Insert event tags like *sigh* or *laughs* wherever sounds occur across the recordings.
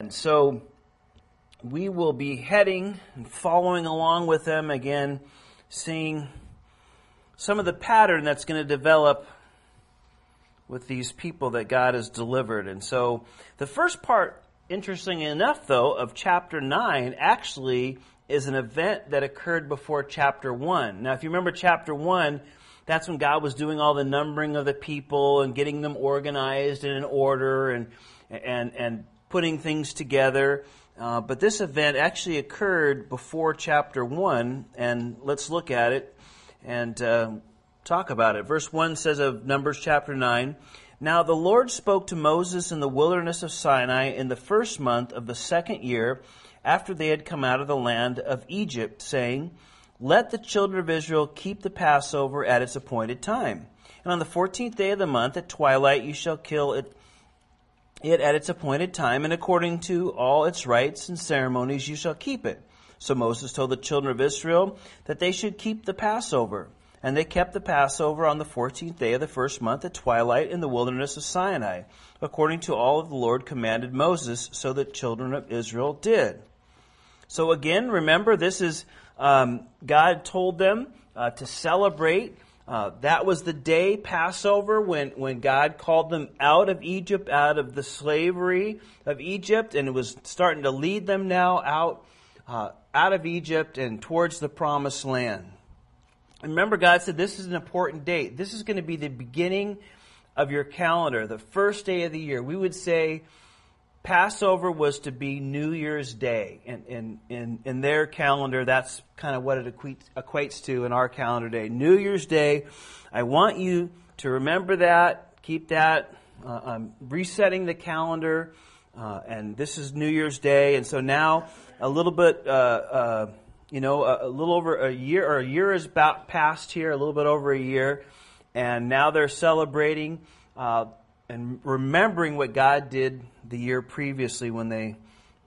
And so we will be heading and following along with them again, seeing some of the pattern that's going to develop with these people that God has delivered. And so the first part, interesting enough though, of chapter 9 actually is an event that occurred before chapter 1. Now, if you remember chapter 1, that's when God was doing all the numbering of the people and getting them organized in order and, and, and putting things together. Uh, but this event actually occurred before chapter 1, and let's look at it and uh, talk about it. Verse 1 says of Numbers chapter 9 Now the Lord spoke to Moses in the wilderness of Sinai in the first month of the second year after they had come out of the land of Egypt, saying, Let the children of Israel keep the Passover at its appointed time. And on the fourteenth day of the month at twilight you shall kill it it at its appointed time, and according to all its rites and ceremonies you shall keep it. So Moses told the children of Israel that they should keep the Passover. And they kept the Passover on the fourteenth day of the first month at twilight in the wilderness of Sinai, according to all the Lord commanded Moses, so the children of Israel did. So again, remember, this is um, God told them uh, to celebrate uh, that was the day, Passover, when, when God called them out of Egypt, out of the slavery of Egypt, and it was starting to lead them now out, uh, out of Egypt and towards the promised land. And remember, God said this is an important date. This is going to be the beginning of your calendar, the first day of the year. We would say Passover was to be New Year's Day. In, in, in, in their calendar, that's kind of what it equates, to in our calendar day. New Year's Day. I want you to remember that, keep that. Uh, I'm resetting the calendar, uh, and this is New Year's Day. And so now, a little bit, uh, uh you know, a, a, little over a year, or a year is about past here, a little bit over a year, and now they're celebrating uh, and remembering what God did the year previously when they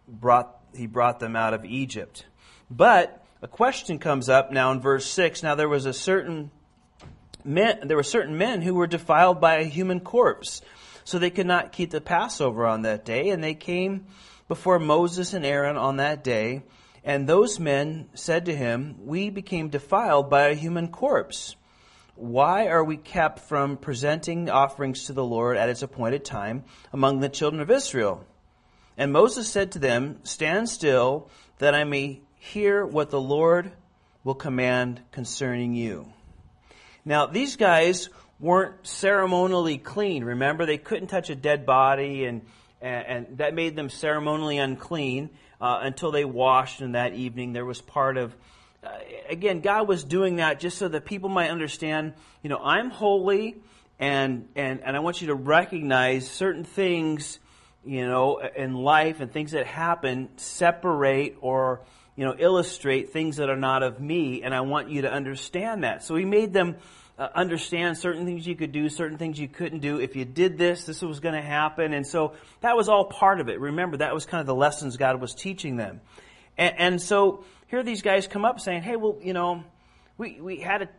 brought he brought them out of Egypt. But a question comes up now in verse 6. Now there was a certain men there were certain men who were defiled by a human corpse. So they could not keep the Passover on that day, and they came before Moses and Aaron on that day, and those men said to him, We became defiled by a human corpse. Why are we kept from presenting offerings to the Lord at its appointed time among the children of Israel? And Moses said to them, Stand still, that I may hear what the Lord will command concerning you. Now, these guys weren't ceremonially clean. Remember, they couldn't touch a dead body, and, and, and that made them ceremonially unclean uh, until they washed, and that evening there was part of uh, again, God was doing that just so that people might understand, you know, I'm holy and, and, and I want you to recognize certain things, you know, in life and things that happen separate or, you know, illustrate things that are not of me. And I want you to understand that. So he made them uh, understand certain things you could do, certain things you couldn't do. If you did this, this was going to happen. And so that was all part of it. Remember, that was kind of the lessons God was teaching them. And, and so here these guys come up saying, hey, well, you know, we, we had a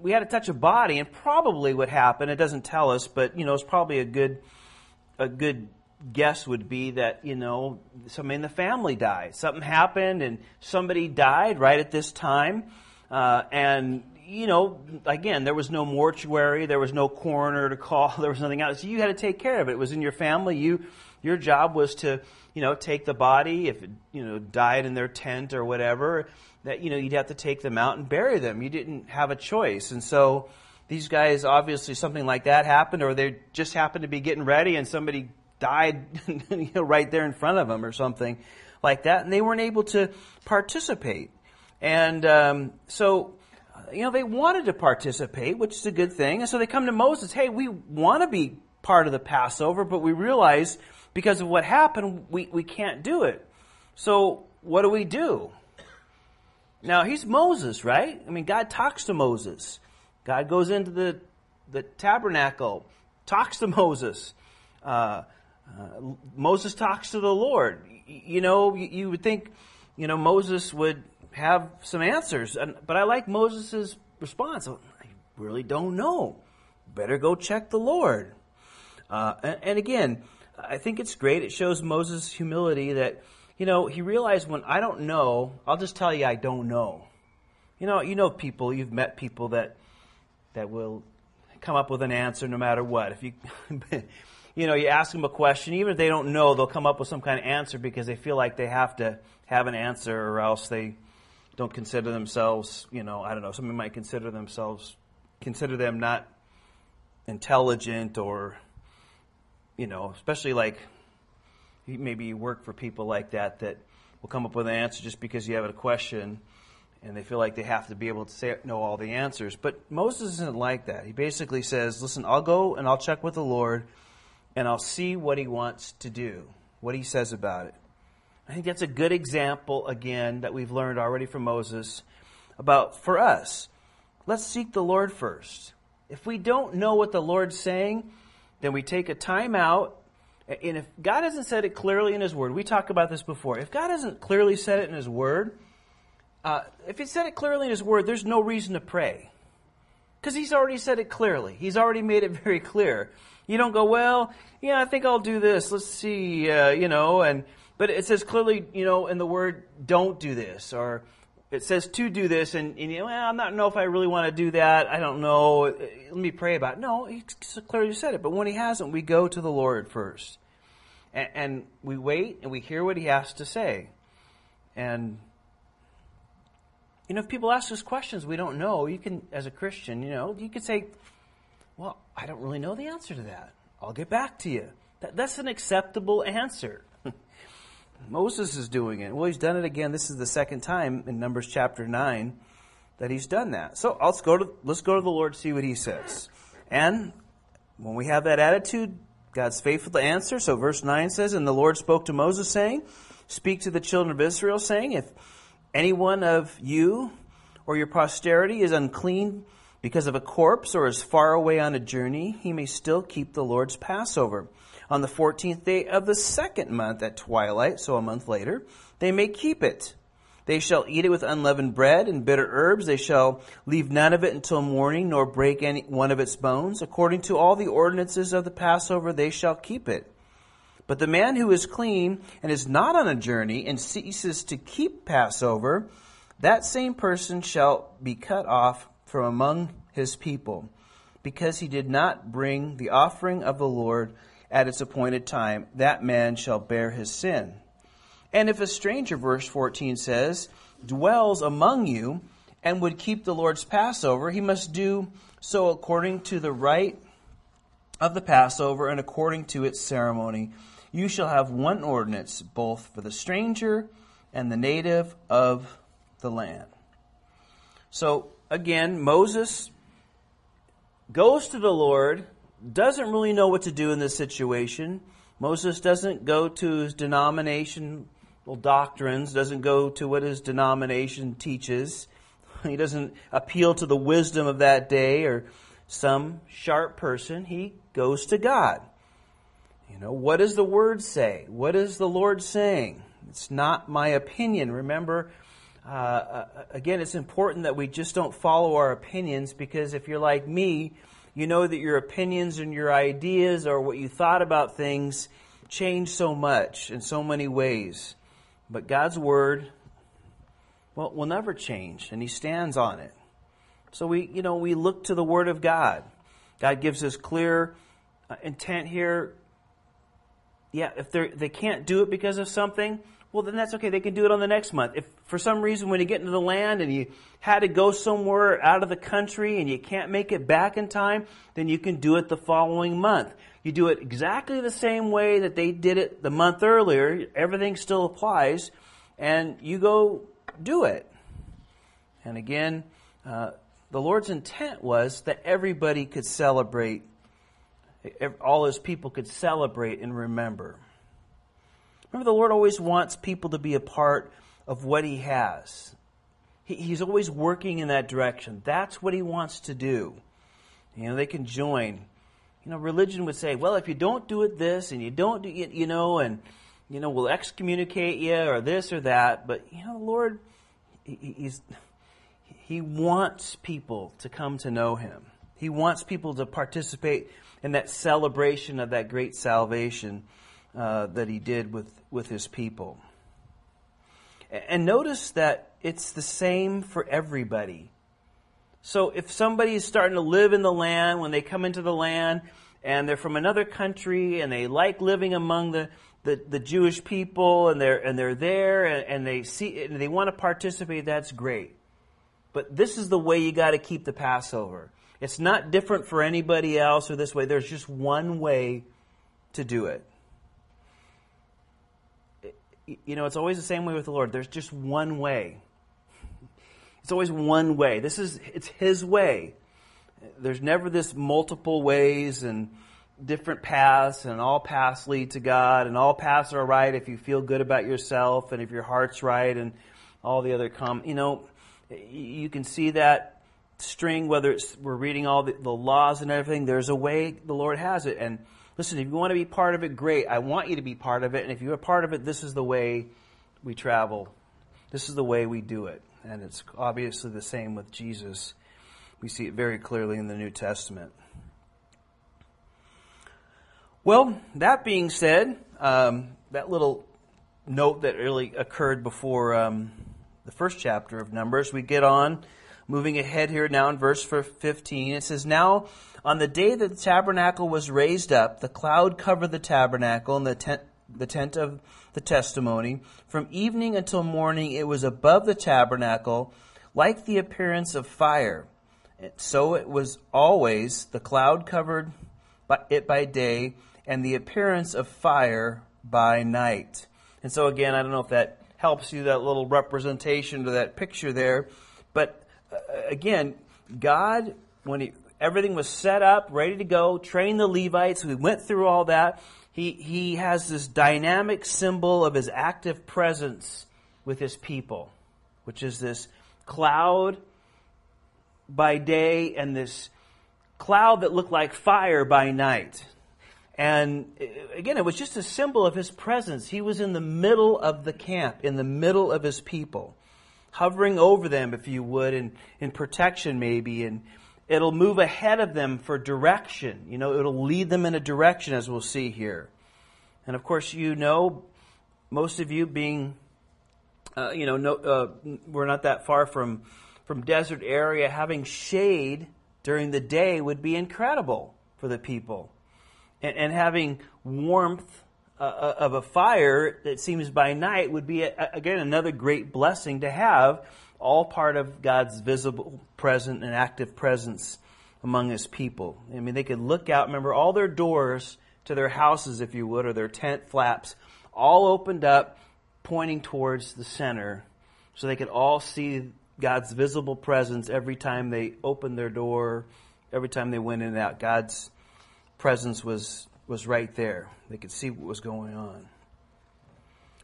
we had a touch of body, and probably what happened, it doesn't tell us, but you know, it's probably a good a good guess would be that, you know, somebody in the family died. Something happened and somebody died right at this time. Uh, and, you know, again, there was no mortuary, there was no coroner to call, *laughs* there was nothing else. You had to take care of it. It was in your family. You, your job was to you know, take the body, if it, you know, died in their tent or whatever, that, you know, you'd have to take them out and bury them. You didn't have a choice. And so these guys, obviously something like that happened, or they just happened to be getting ready and somebody died, *laughs* you know, right there in front of them or something like that. And they weren't able to participate. And, um, so, you know, they wanted to participate, which is a good thing. And so they come to Moses, hey, we want to be part of the Passover, but we realize because of what happened, we, we can't do it. So what do we do? Now he's Moses, right? I mean, God talks to Moses. God goes into the, the tabernacle, talks to Moses. Uh, uh, Moses talks to the Lord. You know, you, you, would think, you know, Moses would have some answers. And, but I like Moses' response. I really don't know. Better go check the Lord. Uh, and, and, again, I think it's great. It shows Moses' humility that, you know, he realized when I don't know, I'll just tell you I don't know. You know, you know people, you've met people that that will come up with an answer no matter what. If you *laughs* you know, you ask them a question, even if they don't know, they'll come up with some kind of answer because they feel like they have to have an answer or else they don't consider themselves, you know, I don't know, somebody might consider themselves consider them not intelligent or you know, especially like maybe you work for people like that that will come up with an answer just because you have a question and they feel like they have to be able to say, know all the answers. But Moses isn't like that. He basically says, listen, I'll go and I'll check with the Lord and I'll see what he wants to do, what he says about it. I think that's a good example, again, that we've learned already from Moses about for us. Let's seek the Lord first. If we don't know what the Lord's saying, then we take a time out. And if God hasn't said it clearly in His Word, we talked about this before. If God hasn't clearly said it in His Word, uh, if He said it clearly in His Word, there's no reason to pray. Because He's already said it clearly. He's already made it *laughs* very clear. You don't go, well, yeah, I think I'll do this. Let's see, uh, you know, and, but it says clearly, you know, in the Word, don't do this, or, it says to do this, and, and you know, well, I'm not know if I really want to do that. I don't know. Let me pray about it. No, he clearly said it. But when he hasn't, we go to the Lord first, and, and we wait and we hear what he has to say. And you know, if people ask us questions we don't know, you can, as a Christian, you know, you could say, "Well, I don't really know the answer to that. I'll get back to you." That, that's an acceptable answer. Moses is doing it. Well, he's done it again. This is the second time in Numbers chapter 9 that he's done that. So let's go to, let's go to the Lord, see what he says. And when we have that attitude, God's faithful to answer. So verse 9 says, And the Lord spoke to Moses, saying, Speak to the children of Israel, saying, If any one of you or your posterity is unclean because of a corpse or is far away on a journey, he may still keep the Lord's Passover on the 14th day of the second month at twilight, so a month later, they may keep it. They shall eat it with unleavened bread and bitter herbs. They shall leave none of it until morning, nor break any one of its bones. According to all the ordinances of the Passover, they shall keep it. But the man who is clean and is not on a journey and ceases to keep Passover, that same person shall be cut off from among his people, because he did not bring the offering of the Lord at its appointed time, that man shall bear his sin. And if a stranger, verse 14 says, dwells among you and would keep the Lord's Passover, he must do so according to the rite of the Passover and according to its ceremony. You shall have one ordinance both for the stranger and the native of the land. So again, Moses goes to the Lord doesn't really know what to do in this situation. Moses doesn't go to his denominational doctrines, doesn't go to what his denomination teaches. *laughs* He doesn't appeal to the wisdom of that day or some sharp person. He goes to God. You know, what does the Word say? What is the Lord saying? It's not my opinion. Remember, uh, uh again, it's important that we just don't follow our opinions because if you're like me, you know that your opinions and your ideas or what you thought about things change so much in so many ways. But God's Word, well, will never change, and He stands on it. So we, you know, we look to the Word of God. God gives us clear uh, intent here. Yeah, if they they can't do it because of something, well, then that's okay. They can do it on the next month. If for some reason when you get into the land and you had to go somewhere out of the country and you can't make it back in time, then you can do it the following month. You do it exactly the same way that they did it the month earlier. Everything still applies and you go do it. And again, uh, the Lord's intent was that everybody could celebrate, all his people could celebrate and remember. Remember, the Lord always wants people to be a part of what He has. He, he's always working in that direction. That's what He wants to do. You know, they can join. You know, religion would say, well, if you don't do it this and you don't do it, you know, and, you know, we'll excommunicate you or this or that. But, you know, the Lord, he, He's, He wants people to come to know Him. He wants people to participate in that celebration of that great salvation. Uh, that he did with, with his people. And notice that it's the same for everybody. So if somebody is starting to live in the land, when they come into the land and they're from another country and they like living among the, the, the Jewish people and they're, and they're there and, and they see, and they want to participate, that's great. But this is the way you got to keep the Passover. It's not different for anybody else or this way. There's just one way to do it. You know, it's always the same way with the Lord. There's just one way. It's always one way. This is, it's His way. There's never this multiple ways and different paths, and all paths lead to God, and all paths are right if you feel good about yourself and if your heart's right, and all the other come. You know, you can see that string, whether it's we're reading all the, the laws and everything, there's a way the Lord has it. And listen, if you want to be part of it, great. I want you to be part of it. And if you're a part of it, this is the way we travel. This is the way we do it. And it's obviously the same with Jesus. We see it very clearly in the New Testament. Well, that being said, um, that little note that really occurred before um, the first chapter of Numbers, we get on Moving ahead here now in verse 15, it says, Now on the day that the tabernacle was raised up, the cloud covered the tabernacle and the tent, the tent of the testimony. From evening until morning, it was above the tabernacle, like the appearance of fire. So it was always the cloud covered it by day, and the appearance of fire by night. And so again, I don't know if that helps you, that little representation to that picture there, but uh, again, God, when he, everything was set up, ready to go, trained the Levites, we went through all that. He, he has this dynamic symbol of his active presence with his people, which is this cloud by day and this cloud that looked like fire by night. And uh, again, it was just a symbol of his presence. He was in the middle of the camp, in the middle of his people hovering over them, if you would, in, in protection maybe, and it'll move ahead of them for direction. You know, it'll lead them in a direction, as we'll see here. And of course, you know, most of you being, uh, you know, no, uh, we're not that far from from desert area. Having shade during the day would be incredible for the people, and, and having warmth uh, uh, of a fire that seems by night would be, a, again, another great blessing to have, all part of God's visible, present, and active presence among His people. I mean, they could look out, remember, all their doors to their houses, if you would, or their tent flaps, all opened up, pointing towards the center, so they could all see God's visible presence every time they opened their door, every time they went in and out. God's presence was was right there. They could see what was going on.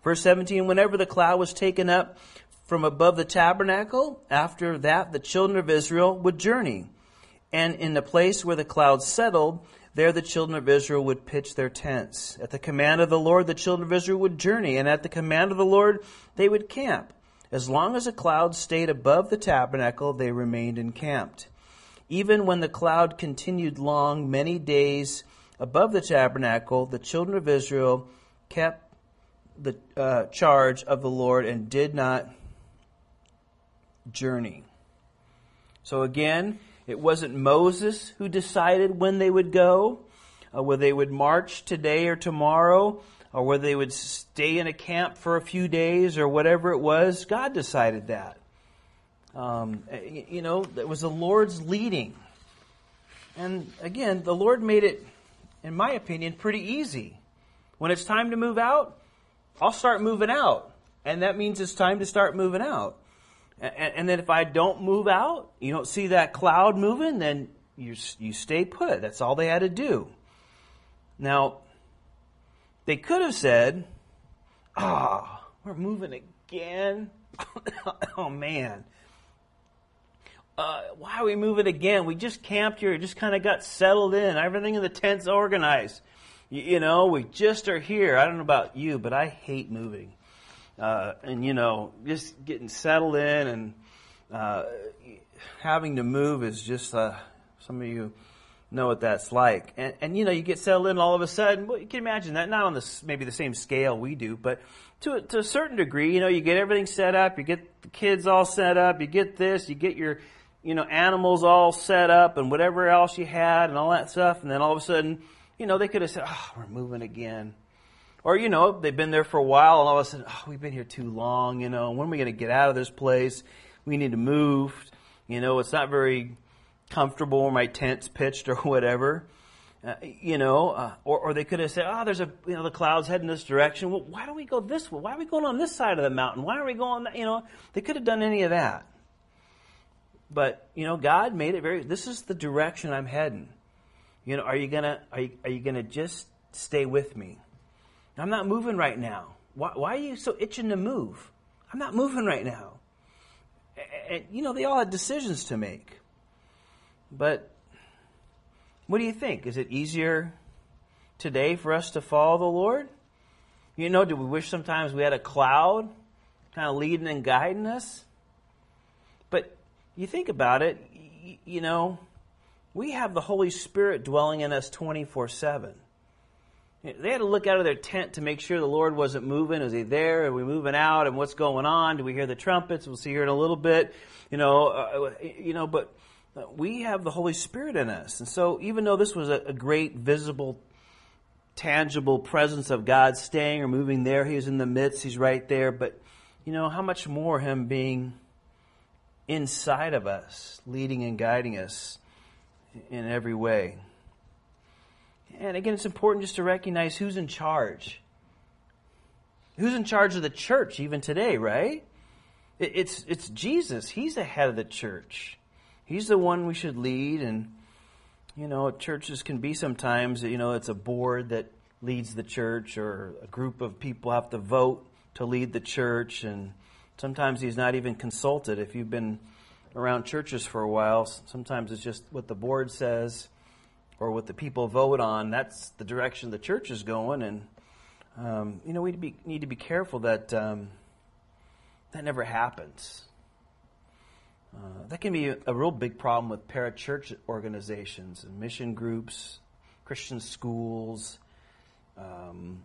Verse 17 Whenever the cloud was taken up from above the tabernacle, after that the children of Israel would journey. And in the place where the cloud settled, there the children of Israel would pitch their tents. At the command of the Lord, the children of Israel would journey, and at the command of the Lord, they would camp. As long as the cloud stayed above the tabernacle, they remained encamped. Even when the cloud continued long, many days, above the tabernacle, the children of Israel kept the uh, charge of the Lord and did not journey. So again, it wasn't Moses who decided when they would go, uh, whether they would march today or tomorrow, or whether they would stay in a camp for a few days or whatever it was. God decided that. Um, you know, it was the Lord's leading. And again, the Lord made it in my opinion, pretty easy. When it's time to move out, I'll start moving out. And that means it's time to start moving out. And, and then if I don't move out, you don't see that cloud moving, then you, you stay put. That's all they had to do. Now, they could have said, ah, oh, we're moving again. *coughs* oh man uh, why are we moving again? We just camped here, just kind of got settled in. Everything in the tent's organized. You, you, know, we just are here. I don't know about you, but I hate moving. Uh, and, you know, just getting settled in and uh, having to move is just, uh, some of you know what that's like. And, and you know, you get settled in all of a sudden. Well, you can imagine that not on the maybe the same scale we do, but to to a certain degree, you know, you get everything set up, you get the kids all set up, you get this, you get your you know animals all set up, and whatever else you had, and all that stuff, and then all of a sudden, you know, they could have said, "Oh, we're moving again." Or, you know, they've been there for a while and all of a sudden, oh, we've been here too long, you know, when are we going to get out of this place? We need to move. You know, it's not very comfortable where my tent's pitched or *laughs* whatever. Uh, you know, uh, or, or they could have said, oh, there's a, you know, the clouds heading this direction. Well, why don't we go this way? Why are we going on this side of the mountain? Why are we going, that? you know, they could have done any of that. But, you know, God made it very, this is the direction I'm heading. You know, are you gonna, are you, are you gonna just stay with me? I'm not moving right now. Why, why are you so itching to move? I'm not moving right now. And, you know, they all had decisions to make. But what do you think? Is it easier today for us to follow the Lord? You know, do we wish sometimes we had a cloud kind of leading and guiding us? But you think about it, you know, we have the Holy Spirit dwelling in us 24 7. They had to look out of their tent to make sure the Lord wasn't moving. Is he there? Are we moving out? And what's going on? Do we hear the trumpets? We'll see here in a little bit. You know, uh, you know, but we have the Holy Spirit in us. And so even though this was a, a great visible, tangible presence of God staying or moving there, He was in the midst, He's right there. But, you know, how much more Him being inside of us, leading and guiding us in every way. And again, it's important just to recognize who's in charge. Who's in charge of the church even today, right? It's, it's Jesus. He's the head of the church. He's the one we should lead. And, you know, churches can be sometimes, you know, it's a board that leads the church or a group of people have to vote to lead the church. And sometimes he's not even consulted. If you've been around churches for a while, sometimes it's just what the board says or what the people vote on. That's the direction the church is going. And, um, you know, we need to be, careful that um, that never happens. Uh, that can be a, a, real big problem with parachurch organizations and mission groups, Christian schools, um,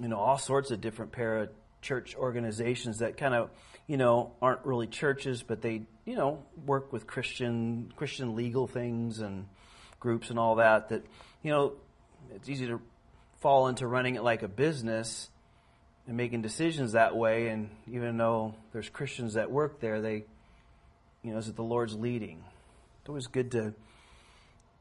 you know, all sorts of different parachurch organizations that kind of, you know, aren't really churches, but they, you know, work with Christian Christian legal things and groups and all that. That, you know, it's easy to fall into running it like a business and making decisions that way. And even though there's Christians that work there, they you know, is it the Lord's leading? It's always good to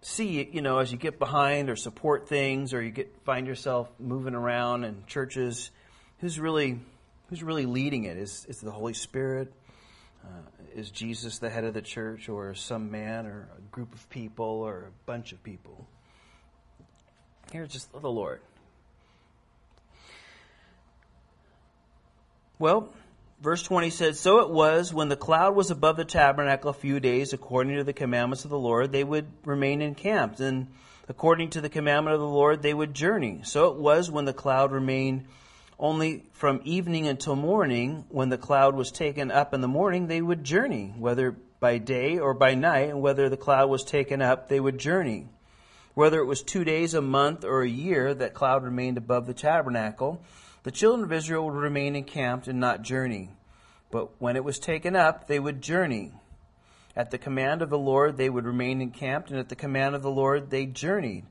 see, you know, as you get behind or support things or you get find yourself moving around in churches, who's really who's really leading it? Is is the Holy Spirit? Uh, is Jesus the head of the church, or some man, or a group of people, or a bunch of people? Here's just the Lord. Well, Verse 20 says, So it was when the cloud was above the tabernacle a few days, according to the commandments of the Lord, they would remain encamped. And according to the commandment of the Lord, they would journey. So it was when the cloud remained only from evening until morning. When the cloud was taken up in the morning, they would journey, whether by day or by night. And whether the cloud was taken up, they would journey. Whether it was two days, a month, or a year, that cloud remained above the tabernacle. The children of Israel would remain encamped and not journey. But when it was taken up, they would journey. At the command of the Lord, they would remain encamped, and at the command of the Lord, they journeyed.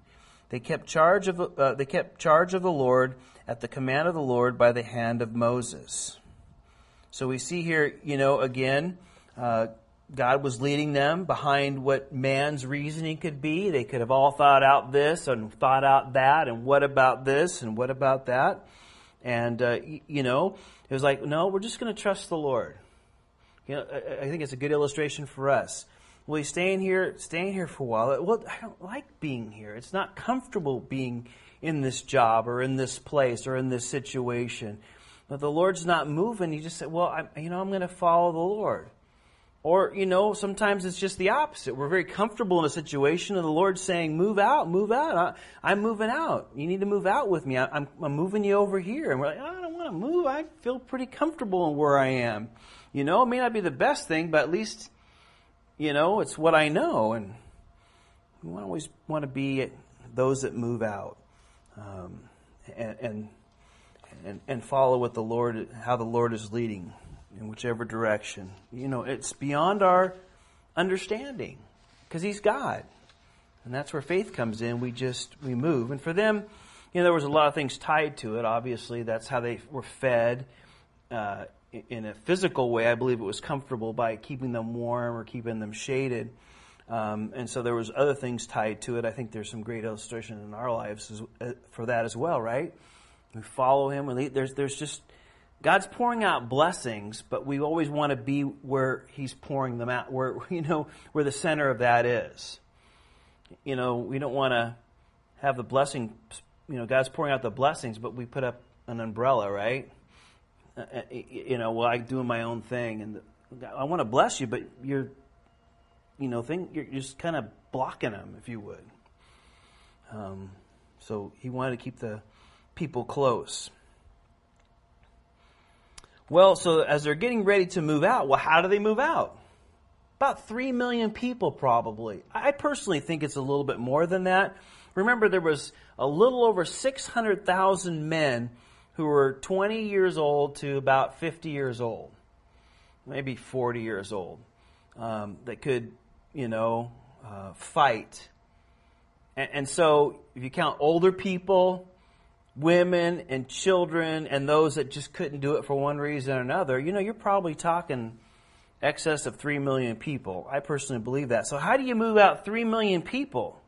They kept charge of uh, they kept charge of the Lord at the command of the Lord by the hand of Moses. So we see here, you know, again, uh, God was leading them behind what man's reasoning could be. They could have all thought out this and thought out that, and what about this and what about that. And, uh, you know, it was like, no, we're just going to trust the Lord. You know, I, think it's a good illustration for us. Well, he's staying here, staying here for a while. Well, I don't like being here. It's not comfortable being in this job or in this place or in this situation. But the Lord's not moving. You just say, well, I, you know, I'm going to follow the Lord. Or, you know, sometimes it's just the opposite. We're very comfortable in a situation and the Lord's saying, move out, move out. I, am moving out. You need to move out with me. I, am I'm moving you over here. And we're like, I don't want to move. I feel pretty comfortable in where I am. You know, it may not be the best thing, but at least, you know, it's what I know. And we always want to be those that move out um, and, and, and and follow what the Lord, how the Lord is leading in whichever direction. You know, it's beyond our understanding because He's God, and that's where faith comes in. We just we move, and for them, you know, there was a lot of things tied to it. Obviously, that's how they were fed. Uh, in a physical way, I believe it was comfortable by keeping them warm or keeping them shaded. Um, and so there was other things tied to it. I think there's some great illustration in our lives as, uh, for that as well, right? We follow Him. And there's there's just God's pouring out blessings, but we always want to be where He's pouring them out, where *laughs* you know where the center of that is. You know, we don't want to have the blessing. You know, God's pouring out the blessings, but we put up an umbrella, right? Uh, uh you know, well, I'm doing my own thing, and the, I want to bless you, but you're you know, thing you're just kind of blocking them, if you would. Um, so he wanted to keep the people close. Well, so as they're getting ready to move out, well, how do they move out? About 3 million people, probably. I personally think it's a little bit more than that. Remember, there was a little over 600,000 men who were 20 years old to about 50 years old, maybe 40 years old, um, that could you know, uh, fight. And, and so if you count older people, women and children and those that just couldn't do it for one reason or another, you know, you're probably talking excess of 3 million people. I personally believe that. So how do you move out 3 million people?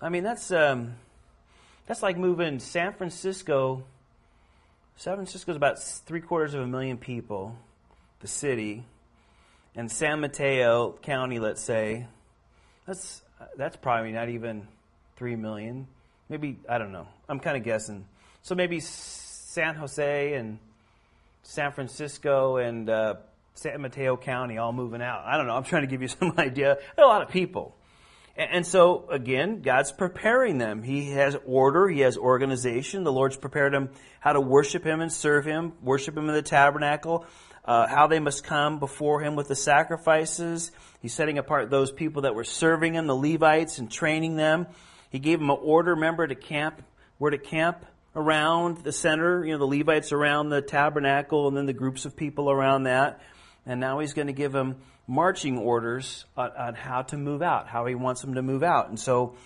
I mean, that's um, that's like moving San Francisco. San Francisco is about three quarters of a million people, the city and San Mateo County, let's say, that's that's probably not even three million. Maybe I don't know. I'm kind of guessing. So maybe San Jose and San Francisco and uh, San Mateo County all moving out. I don't know. I'm trying to give you *laughs* some idea. A lot of people. And so again, God's preparing them. He has order. He has organization. The Lord's prepared them how to worship Him and serve Him, worship Him in the tabernacle, uh, how they must come before him with the sacrifices. He's setting apart those people that were serving him, the Levites, and training them. He gave them an order, remember, to camp, where to camp around the center, you know, the Levites around the tabernacle, and then the groups of people around that. And now he's going to give them marching orders on, on how to move out, how he wants them to move out. And so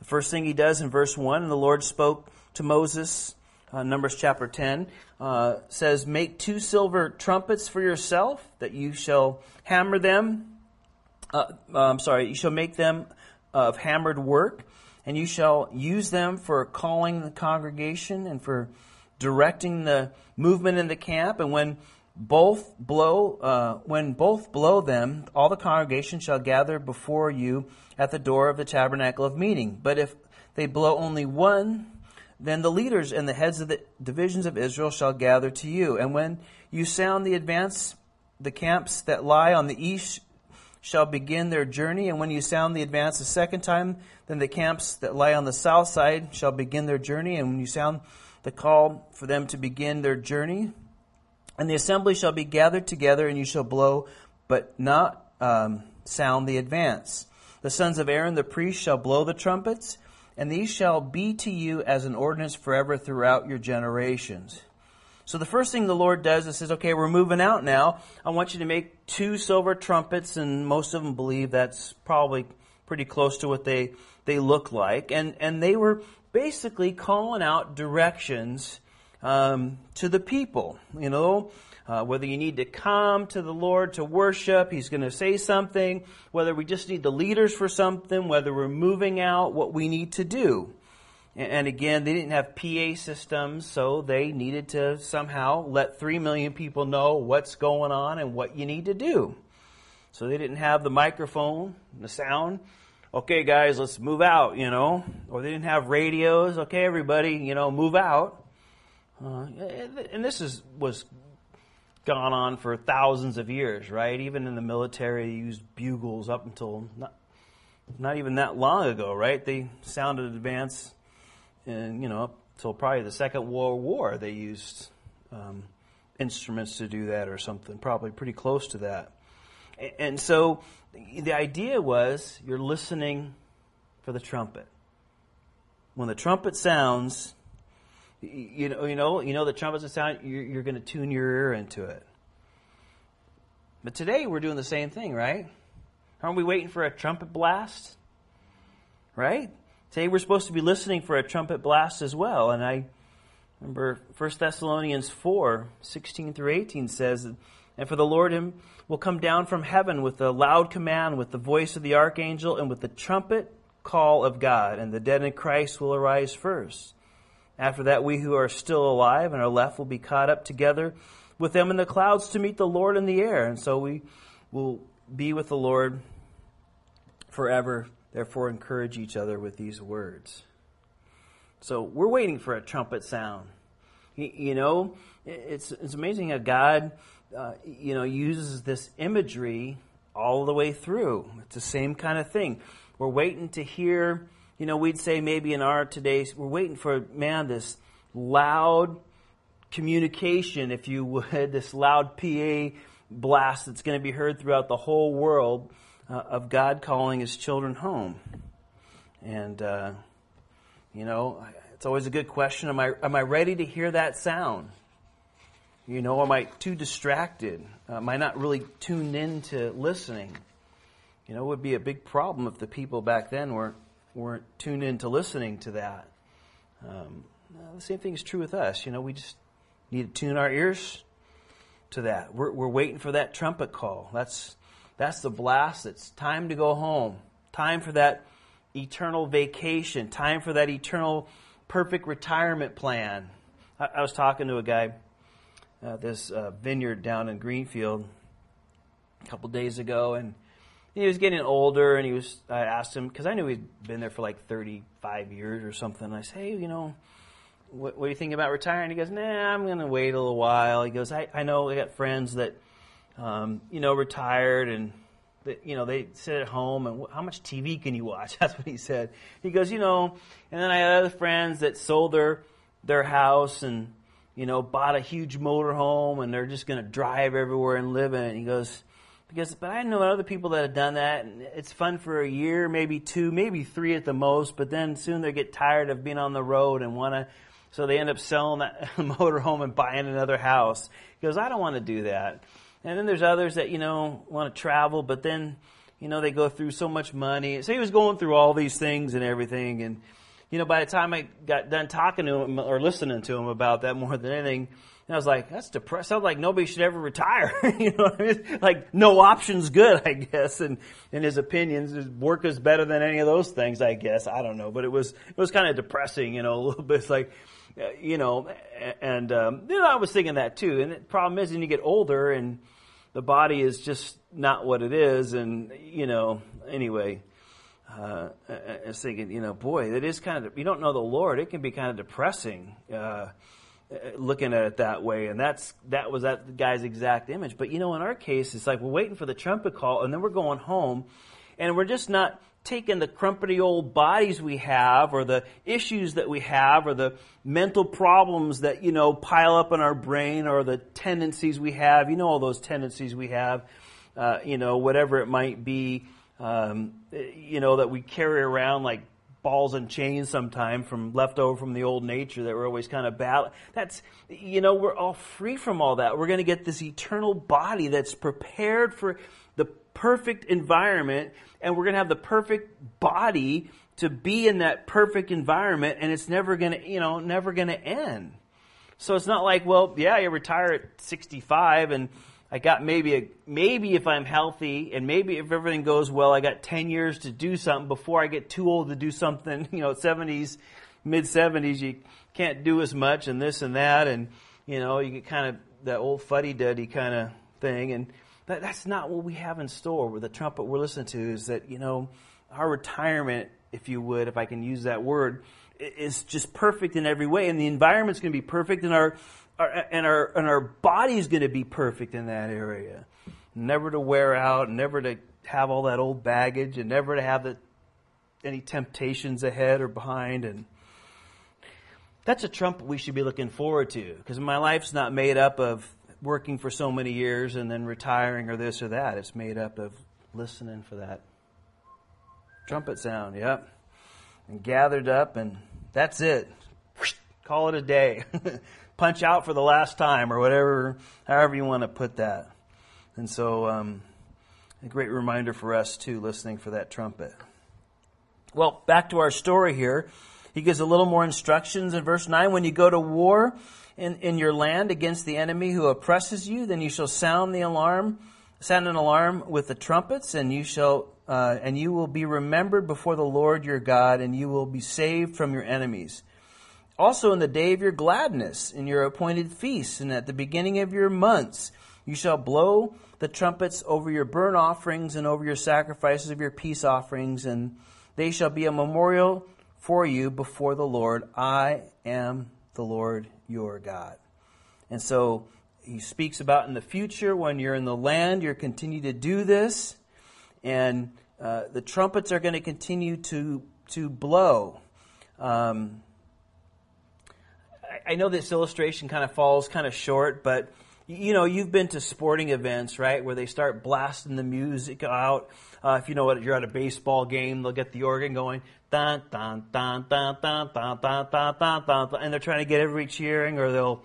the first thing he does in verse 1, and the Lord spoke to Moses uh, Numbers chapter 10, uh, says, Make two silver trumpets for yourself, that you shall hammer them. Uh, I'm sorry, you shall make them of hammered work, and you shall use them for calling the congregation and for directing the movement in the camp. And when both blow, uh, when both blow them, all the congregation shall gather before you at the door of the tabernacle of meeting. But if they blow only one, then the leaders and the heads of the divisions of Israel shall gather to you. And when you sound the advance, the camps that lie on the east shall begin their journey. And when you sound the advance the second time, then the camps that lie on the south side shall begin their journey. And when you sound the call for them to begin their journey, and the assembly shall be gathered together, and you shall blow, but not um, sound the advance. The sons of Aaron the priest shall blow the trumpets and these shall be to you as an ordinance forever throughout your generations. So the first thing the Lord does is says, okay, we're moving out now. I want you to make two silver trumpets, and most of them believe that's probably pretty close to what they, they look like. And, and they were basically calling out directions um, to the people. You know, uh, whether you need to come to the Lord to worship, He's going to say something. Whether we just need the leaders for something, whether we're moving out, what we need to do. And, and again, they didn't have PA systems, so they needed to somehow let three million people know what's going on and what you need to do. So they didn't have the microphone, the sound. Okay, guys, let's move out, you know. Or they didn't have radios. Okay, everybody, you know, move out. Uh, and this is was gone on for thousands of years, right? Even in the military, they used bugles up until not, not even that long ago, right? They sounded advance, and you know, up until probably the Second World War, they used um, instruments to do that or something, probably pretty close to that. And so the idea was you're listening for the trumpet. When the trumpet sounds, you know, you know, you know the trumpet's sound. You're, you're going to tune your ear into it. But today we're doing the same thing, right? Aren't we waiting for a trumpet blast? Right? Today we're supposed to be listening for a trumpet blast as well. And I remember 1 Thessalonians 4 16 through 18 says, And for the Lord him will come down from heaven with a loud command, with the voice of the archangel, and with the trumpet call of God, and the dead in Christ will arise first. After that, we who are still alive and are left will be caught up together with them in the clouds to meet the Lord in the air. And so we will be with the Lord forever. Therefore, encourage each other with these words. So we're waiting for a trumpet sound. You know, it's, it's amazing how God, uh, you know, uses this imagery all the way through. It's the same kind of thing. We're waiting to hear, you know, we'd say maybe in our today's, we're waiting for, man, this loud communication, if you would, *laughs* this loud PA blast that's going to be heard throughout the whole world uh, of God calling his children home. And, uh, you know, it's always a good question. Am I, am I ready to hear that sound? You know, am I too distracted? Am I not really tuned in to listening? You know, it would be a big problem if the people back then weren't, weren't tuned in to listening to that. Um, the same thing is true with us. You know, we just need to tune our ears to that. We're, we're waiting for that trumpet call. That's, that's the blast. It's time to go home. Time for that eternal vacation. Time for that eternal perfect retirement plan. I, I was talking to a guy, uh, this uh, vineyard down in Greenfield, a couple days ago, and he was getting older, and he was. I asked him because I knew he'd been there for like 35 years or something. I said, "Hey, you know, what, what, do you think about retiring? He goes, nah, I'm going to wait a little while. He goes, I, I know I got friends that, um, you know, retired and, that, you know, they sit at home and how much TV can you watch? *laughs* That's what he said. He goes, you know, and then I had other friends that sold their, their house and, you know, bought a huge motorhome and they're just going to drive everywhere and live in it. And he goes, because, but I know other people that have done that and it's fun for a year, maybe two, maybe three at the most, but then soon they get tired of being on the road and want to so they end up selling that *laughs* motorhome and buying another house. Goes, I don't want to do that. And then there's others that, you know, want to travel, but then, you know, they go through so much money. So he was going through all these things and everything. And, you know, by the time I got done talking to him or listening to him about that more than anything, and I was like, that's depressing. Sounds like nobody should ever retire. *laughs* you know what I mean? Like, no option's good, I guess. And in his opinions, his work is better than any of those things, I guess. I don't know. But it was, it was kind of depressing, you know, *laughs* a little bit. It's like, uh, you know, and um, you know, I was thinking that too. And the problem is, when you get older, and the body is just not what it is, and you know, anyway. Uh, I was thinking, you know, boy, it is kind of, you don't know the Lord, it can be kind of depressing, uh, looking at it that way. And that's, that was that guy's exact image. But you know, in our case, it's like we're waiting for the trumpet call and then we're going home and we're just not taking the crumpety old bodies we have or the issues that we have or the mental problems that, you know, pile up in our brain or the tendencies we have. You know, all those tendencies we have, uh, you know, whatever it might be, um, you know, that we carry around like balls and chains sometime from leftover from the old nature that we're always kind of bad. That's, you know, we're all free from all that. We're going to get this eternal body that's prepared for the perfect environment and we're going to have the perfect body to be in that perfect environment and it's never going to, you know, never going to end. So it's not like, well, yeah, you retire at 65 and I got maybe a, maybe if I'm healthy and maybe if everything goes well, I got 10 years to do something before I get too old to do something, *laughs* you know, 70s, mid 70s, you can't do as much and this and that and, you know, you get kind of that old fuddy-duddy kind of thing and that, that's not what we have in store with the trumpet we're listening to is that, you know, our retirement, if you would, if I can use that word, is just perfect in every way. And the environment's going to be perfect our, our, and our, and our body's going to be perfect in that area. Never to wear out, never to have all that old baggage and never to have the, any temptations ahead or behind and, that's a trumpet we should be looking forward to because my life's not made up of working for so many years and then retiring or this or that. It's made up of listening for that trumpet sound, yep. And gathered up, and that's it. Call it a day. *laughs* Punch out for the last time, or whatever, however you want to put that. And so, um, a great reminder for us, too, listening for that trumpet. Well, back to our story here. He gives a little more instructions in verse 9. When you go to war in, in your land against the enemy who oppresses you, then you shall sound the alarm, sound an alarm with the trumpets, and you shall, uh, and you will be remembered before the Lord your God, and you will be saved from your enemies. Also in the day of your gladness, in your appointed feasts, and at the beginning of your months, you shall blow the trumpets over your burnt offerings and over your sacrifices of your peace offerings, and they shall be a memorial for you before the Lord. I am the Lord your God. And so he speaks about in the future when you're in the land, you're continue to do this, and uh, the trumpets are going to continue to to blow. Um, I, know this illustration kind of falls kind of short, but you know, you've been to sporting events, right, where they start blasting the music out. Uh, if you know what, you're at a baseball game, they'll get the organ going, dun, dun, dun, dun, dun, dun, dun, dun, dun, dun, and they're trying to get everybody cheering, or they'll,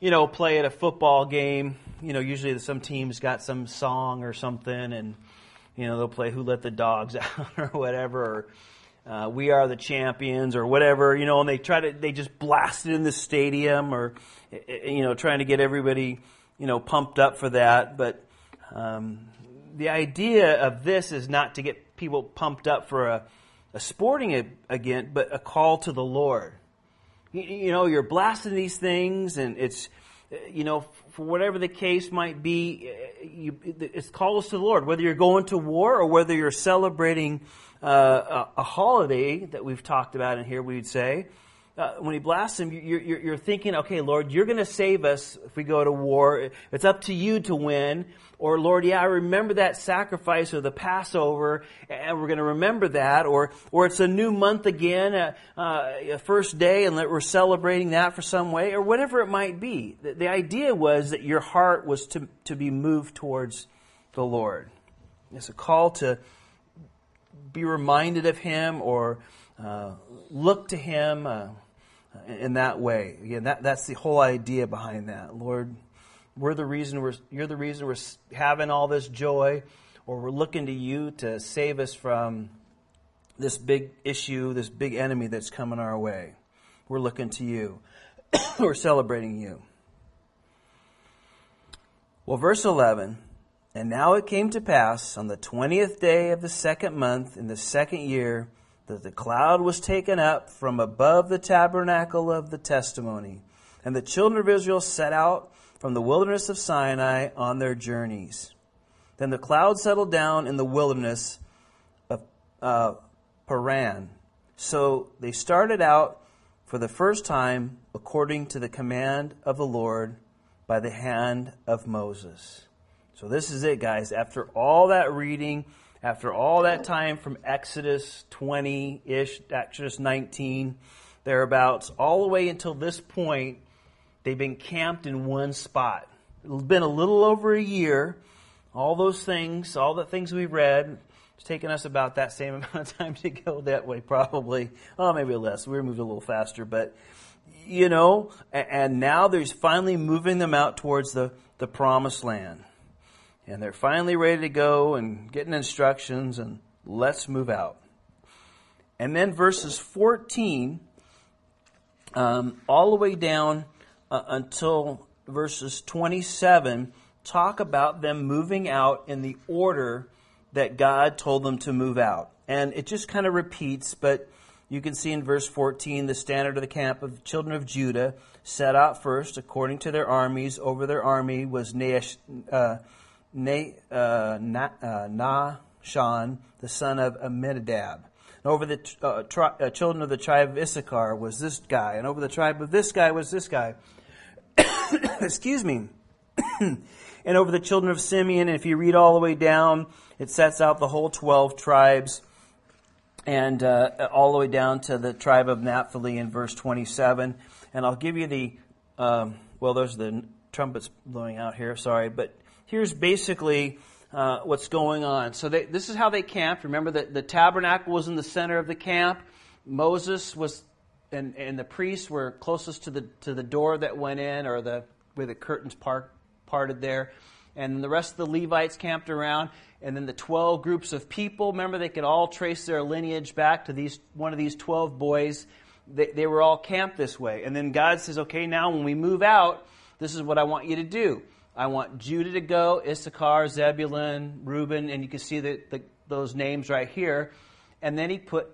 you know, play at a football game. You know, usually some team's got some song or something, and, you know, they'll play Who Let the Dogs Out or whatever, or, uh, we are the champions or whatever, you know, and they try to, they just blast it in the stadium or, eh, eh, you know, trying to get everybody, you know, pumped up for that. But, um, the idea of this is not to get people pumped up for a, a sporting event, but a call to the Lord. You, know, you're blasting these things and it's, eh, you know, for whatever the case might be, you, it's calls to the Lord. Whether you're going to war or whether you're celebrating uh, a, holiday that we've talked about in here, we would say, uh, when he blasts him, you're, you're, you're thinking, okay, Lord, you're going to save us if we go to war. It's up to you to win. Or, Lord, yeah, I remember that sacrifice or the Passover, and we're going to remember that. Or, or it's a new month again, a, uh, uh, a first day, and that we're celebrating that for some way, or whatever it might be. The, the idea was that your heart was to, to be moved towards the Lord. It's a call to be reminded of Him or uh, look to Him uh, in that way. Again, that, that's the whole idea behind that. Lord, we're the reason we're, you're the reason we're having all this joy, or we're looking to you to save us from this big issue, this big enemy that's coming our way. We're looking to you. *coughs* we're celebrating you. Well, verse 11 and now it came to pass on the twentieth day of the second month in the second year that the cloud was taken up from above the tabernacle of the testimony. And the children of Israel set out from the wilderness of Sinai on their journeys. Then the cloud settled down in the wilderness of uh, Paran. So they started out for the first time according to the command of the Lord by the hand of Moses. So this is it, guys. After all that reading, after all that time from Exodus 20 ish, Exodus 19, thereabouts, all the way until this point, they've been camped in one spot. It's been a little over a year. All those things, all the things we've read, it's taken us about that same *laughs* amount of time to go that way, probably. Oh, maybe less. We moved a little faster, but you know, and now there's finally moving them out towards the, the promised land and they're finally ready to go and getting instructions and let's move out. And then verses 14 um, all the way down uh, until verses 27 talk about them moving out in the order that God told them to move out. And it just kind of repeats, but you can see in verse 14 the standard of the camp of the children of Judah set out first according to their armies. Over their army was Naash, uh, Na, uh, uh, the son of Amminadab. And over the uh, tri- uh, children of the tribe of Issachar was this guy, and over the tribe of this guy was this guy. *coughs* Excuse me. *coughs* and over the children of Simeon, if you read all the way down, it sets out the whole 12 tribes, and uh, all the way down to the tribe of Naphtali in verse 27. And I'll give you the, um, well, there's the trumpets blowing out here, sorry. But here's basically uh, what's going on. So they, this is how they camped. Remember that the tabernacle was in the center of the camp. Moses was, and, and the priests were closest to the, to the door that went in, or the where the curtains part, parted there. And the rest of the Levites camped around. And then the 12 groups of people, remember, they could all trace their lineage back to these, one of these 12 boys. They, they were all camped this way. And then God says, okay, now when we move out, this is what I want you to do. I want Judah to go, Issachar, Zebulun, Reuben, and you can see the, the, those names right here. And then he put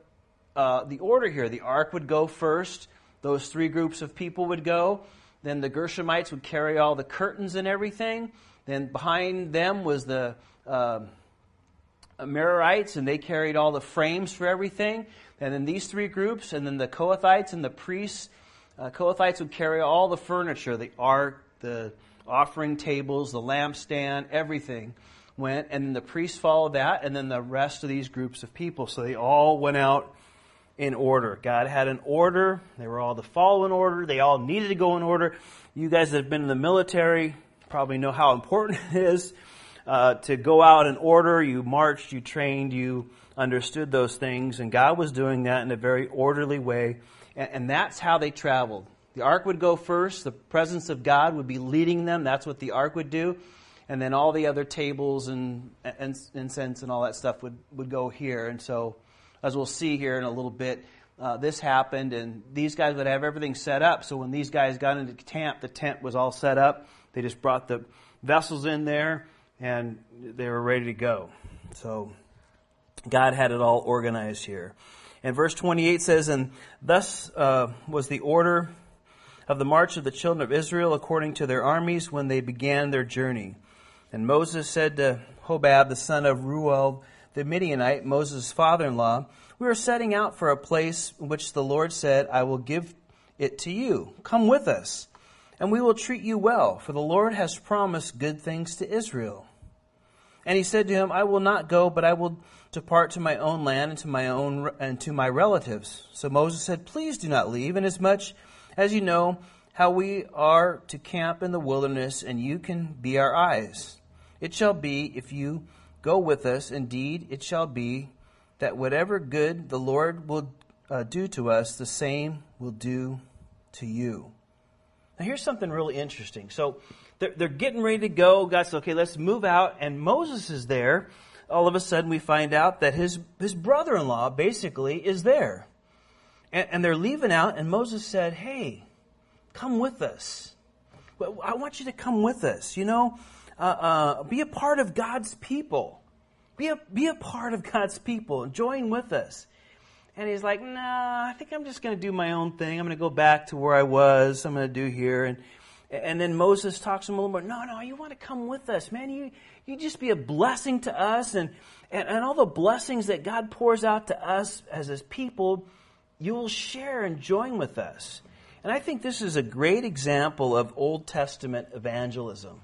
uh, the order here. The ark would go first. Those three groups of people would go. Then the Gershonites would carry all the curtains and everything. Then behind them was the uh, Merarites, and they carried all the frames for everything. And then these three groups, and then the Kohathites and the priests. Uh, Kohathites would carry all the furniture, the ark, the offering tables, the lampstand, everything went. And then the priests followed that, and then the rest of these groups of people. So they all went out in order. God had an order. They were all to follow in order. They all needed to go in order. You guys that have been in the military probably know how important *laughs* it is uh, to go out in order. You marched, you trained, you understood those things, and God was doing that in a very orderly way. And, and that's how they traveled. The ark would go first. The presence of God would be leading them. That's what the ark would do. And then all the other tables and, and incense and all that stuff would, would go here. And so as we'll see here in a little bit, uh, this happened, and these guys would have everything set up. So when these guys got into camp, the tent was all set up. They just brought the vessels in there, and they were ready to go. So God had it all organized here. And verse 28 says, And thus uh, was the order of the march of the children of Israel according to their armies when they began their journey. And Moses said to Hobab, the son of Reuel, the Midianite, Moses' father in law, We are setting out for a place which the Lord said, I will give it to you. Come with us, and we will treat you well, for the Lord has promised good things to Israel. And he said to him, I will not go, but I will depart to my own land and to my own and to my relatives. So Moses said, Please do not leave, inasmuch as you know how we are to camp in the wilderness, and you can be our eyes. It shall be, if you Go with us. Indeed, it shall be that whatever good the Lord will uh, do to us, the same will do to you. Now, here's something really interesting. So, they're, they're getting ready to go. God says, okay, let's move out. And Moses is there. All of a sudden, we find out that his, his brother in law basically is there. And, and they're leaving out, and Moses said, hey, come with us. I want you to come with us. You know, uh, uh, be a part of God's people. Be a, be a part of God's people and join with us. And he's like, nah, I think I'm just going to do my own thing. I'm going to go back to where I was. I'm going to do here. And, and then Moses talks to him a little more. No, no, you want to come with us, man. You, you just be a blessing to us. And, and, and all the blessings that God pours out to us as his people, you will share and join with us. And I think this is a great example of Old Testament evangelism.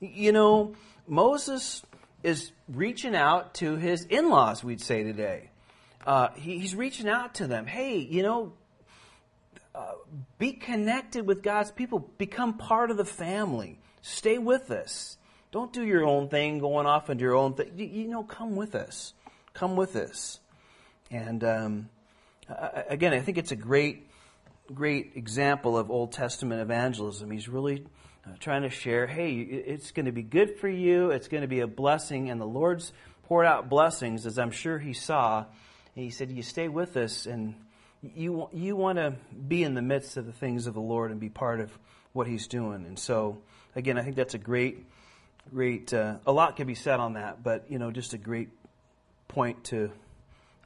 You know, Moses is reaching out to his in laws, we'd say today. Uh, he, he's reaching out to them. Hey, you know, uh, be connected with God's people, become part of the family, stay with us. Don't do your own thing, going off into your own thing. You, you know, come with us. Come with us. And um, again, I think it's a great, great example of Old Testament evangelism. He's really uh, trying to share, hey, it's going to be good for you. It's going to be a blessing. And the Lord's poured out blessings, as I'm sure He saw. And He said, You stay with us, and you, you want to be in the midst of the things of the Lord and be part of what He's doing. And so, again, I think that's a great, great, uh, a lot can be said on that, but, you know, just a great point to,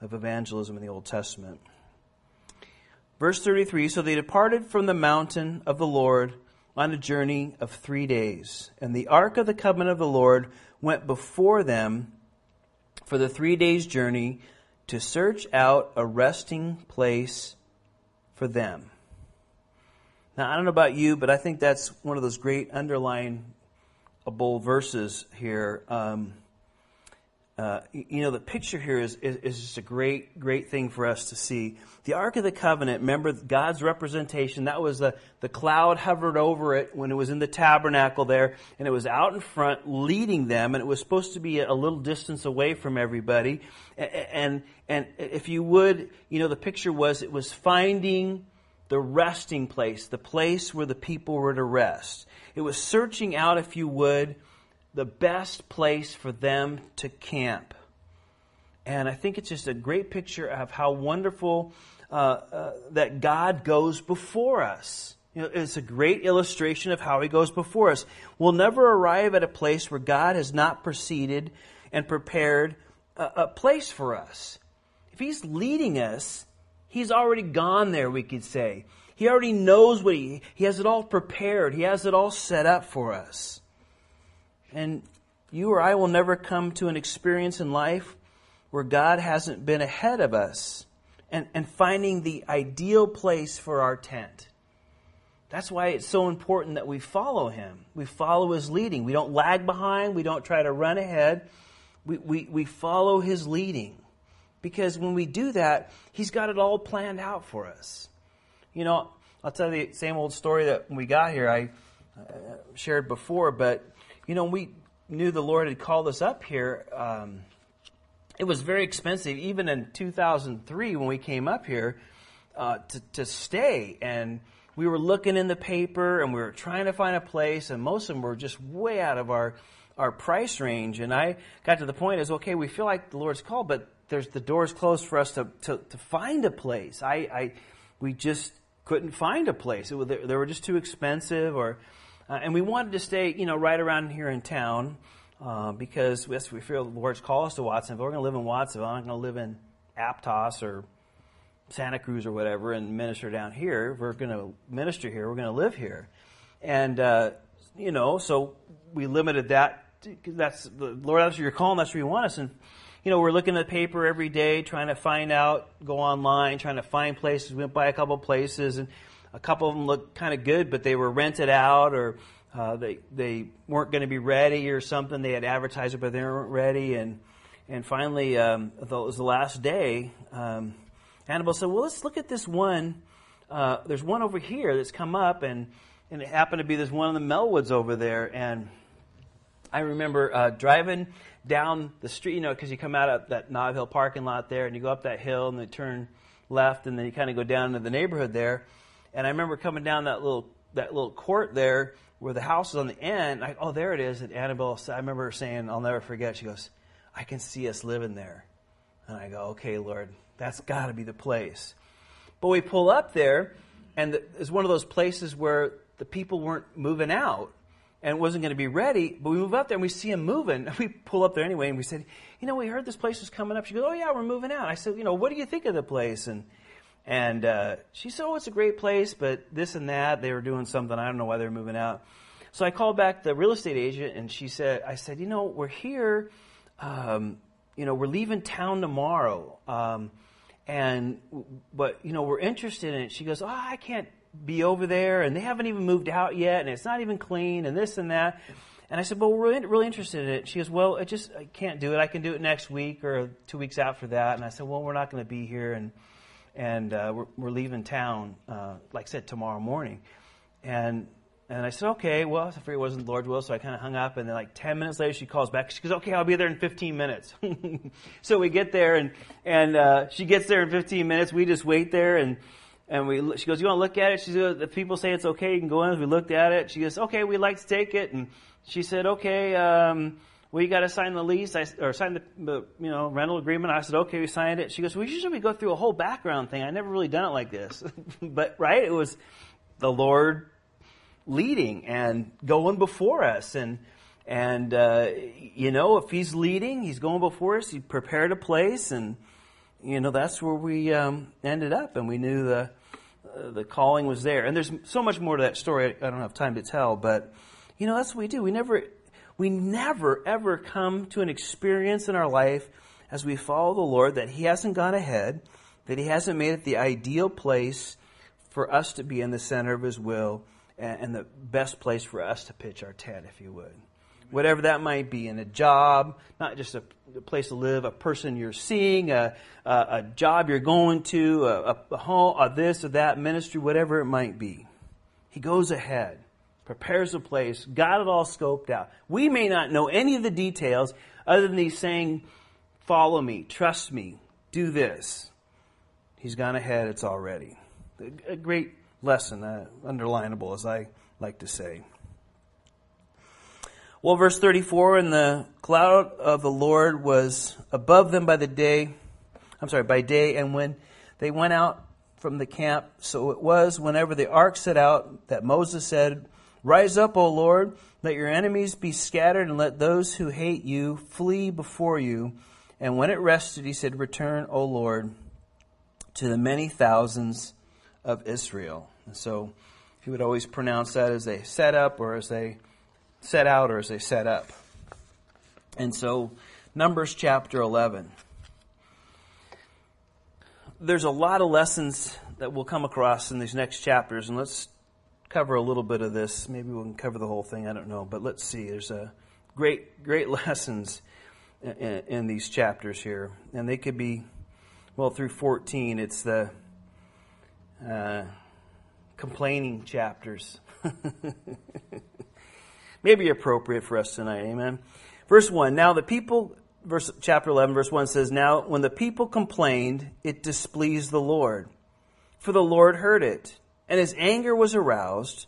of evangelism in the Old Testament. Verse 33 So they departed from the mountain of the Lord on a journey of three days. And the ark of the covenant of the Lord went before them for the three days' journey to search out a resting place for them. Now, I don't know about you, but I think that's one of those great underlying bull verses here. Um, uh, you know, the picture here is, is, is, just a great, great thing for us to see. The Ark of the Covenant, remember God's representation, that was the, the cloud hovered over it when it was in the tabernacle there, and it was out in front leading them, and it was supposed to be a little distance away from everybody. And, and, and if you would, you know, the picture was it was finding the resting place, the place where the people were to rest. It was searching out, if you would, the best place for them to camp. And I think it's just a great picture of how wonderful uh, uh, that God goes before us. You know, it's a great illustration of how He goes before us. We'll never arrive at a place where God has not proceeded and prepared a, a place for us. If He's leading us, He's already gone there, we could say. He already knows what He, He has it all prepared, He has it all set up for us. And you or I will never come to an experience in life where God hasn't been ahead of us and, and finding the ideal place for our tent. That's why it's so important that we follow Him. We follow His leading. We don't lag behind. We don't try to run ahead. We, we, we follow His leading. Because when we do that, He's got it all planned out for us. You know, I'll tell you the same old story that when we got here, I uh, shared before, but you know, we knew the Lord had called us up here. Um, it was very expensive, even in 2003 when we came up here, uh, to, to stay. And we were looking in the paper and we were trying to find a place, and most of them were just way out of our our price range. And I got to the point as okay, we feel like the Lord's called, but there's the doors closed for us to to, to find a place. I, I we just couldn't find a place. It, they, they were just too expensive, or uh, and we wanted to stay, you know, right around here in town uh, because yes, we feel the Lord's call us to Watsonville. We're going to live in Watsonville. I'm not going to live in Aptos or Santa Cruz or whatever and minister down here. We're going to minister here. We're going to live here. And, uh, you know, so we limited that. Because that's the Lord, that's your you're calling. That's where you want us. And, you know, we're looking at the paper every day, trying to find out, go online, trying to find places. We went by a couple places and a couple of them looked kind of good, but they were rented out or uh, they they weren't going to be ready or something. They had advertised it, but they weren't ready. And and finally, um, it was the last day. Um, Annabelle said, "Well, let's look at this one. Uh, there's one over here that's come up, and and it happened to be this one in the Melwoods over there. And I remember uh, driving down the street, you know, because you come out of that Nob Hill parking lot there, and you go up that hill, and then turn left, and then you kind of go down into the neighborhood there. And I remember coming down that little that little court there where the house is on the end. I, oh, there it is. And Annabelle, I remember saying, I'll never forget. She goes, I can see us living there. And I go, okay, Lord, that's got to be the place. But we pull up there, and it's one of those places where the people weren't moving out and wasn't going to be ready. But we move up there and we see them moving. *laughs* We pull up there anyway, and we said, you know, we heard this place was coming up. She goes, oh yeah, we're moving out. I said, you know, what do you think of the place? And and uh, she said, "Oh, it's a great place, but this and that. They were doing something. I don't know why they were moving out." So I called back the real estate agent, and she said, "I said, you know, we're here. Um, you know, we're leaving town tomorrow, um, and but you know, we're interested in it." She goes, "Oh, I can't be over there, and they haven't even moved out yet, and it's not even clean, and this and that." And I said, "Well, we're really, really interested in it." She goes, "Well, I just I can't do it. I can do it next week or two weeks after that." And I said, "Well, we're not going to be here." and and uh, we're, we're, leaving town, uh, like I said, tomorrow morning. And and I said, okay, well, I figured it wasn't Lord's will, so I kind of hung up. And then, like 10 minutes later, she calls back. She goes, okay, I'll be there in 15 minutes. *laughs* so we get there, and, and uh, she gets there in 15 minutes. We just wait there, and, and we, she goes, you want to look at it? She goes, the people say it's okay, you can go in. We looked at it. She goes, okay, we'd like to take it. And she said, okay, um, you got to sign the lease I, or sign the, the, you know rental agreement. I said, okay, we signed it. She goes, well, usually we go through a whole background thing. I never really done it like this, *laughs* but right, it was the Lord leading and going before us, and and uh, you know if He's leading, He's going before us. He prepared a place, and you know that's where we um, ended up, and we knew the uh, the calling was there. And there's so much more to that story. I don't have time to tell, but you know that's what we do. We never we never, ever come to an experience in our life as we follow the Lord that He hasn't gone ahead, that He hasn't made it the ideal place for us to be in the center of His will and the best place for us to pitch our tent, if you would. whatever that might be, in a job, not just a, place to live, a person you're seeing, a, a, a job you're going to, a, a home, a this or that ministry, whatever it might be. He goes ahead, prepares a place, got it all scoped out. We may not know any of the details other than he's saying, follow me, trust me, do this. He's gone ahead, it's all ready. A great lesson, uh, underlinable as I like to say. Well, verse 34, and the cloud of the Lord was above them by the day, I'm sorry, by day, and when they went out from the camp, so it was whenever the ark set out that Moses said, Rise up, O Lord, let your enemies be scattered, and let those who hate you flee before you. And when it rested, he said, Return, O Lord, to the many thousands of Israel. And so he would always pronounce that as they set up or as they set out or as they set up. And so, Numbers chapter 11. There's a lot of lessons that we'll come across in these next chapters, and let's cover a little bit of this. Maybe we can cover the whole thing, I don't know, but let's see. There's a great, great *laughs* lessons in, in these chapters here, and they could be, well, through 14, it's the uh, complaining chapters. *laughs* Maybe appropriate for us tonight. Amen. Verse 1. Now the people, verse, chapter 11, verse 1 says, Now when the people complained, it displeased the Lord. For the Lord heard it, and his anger was aroused.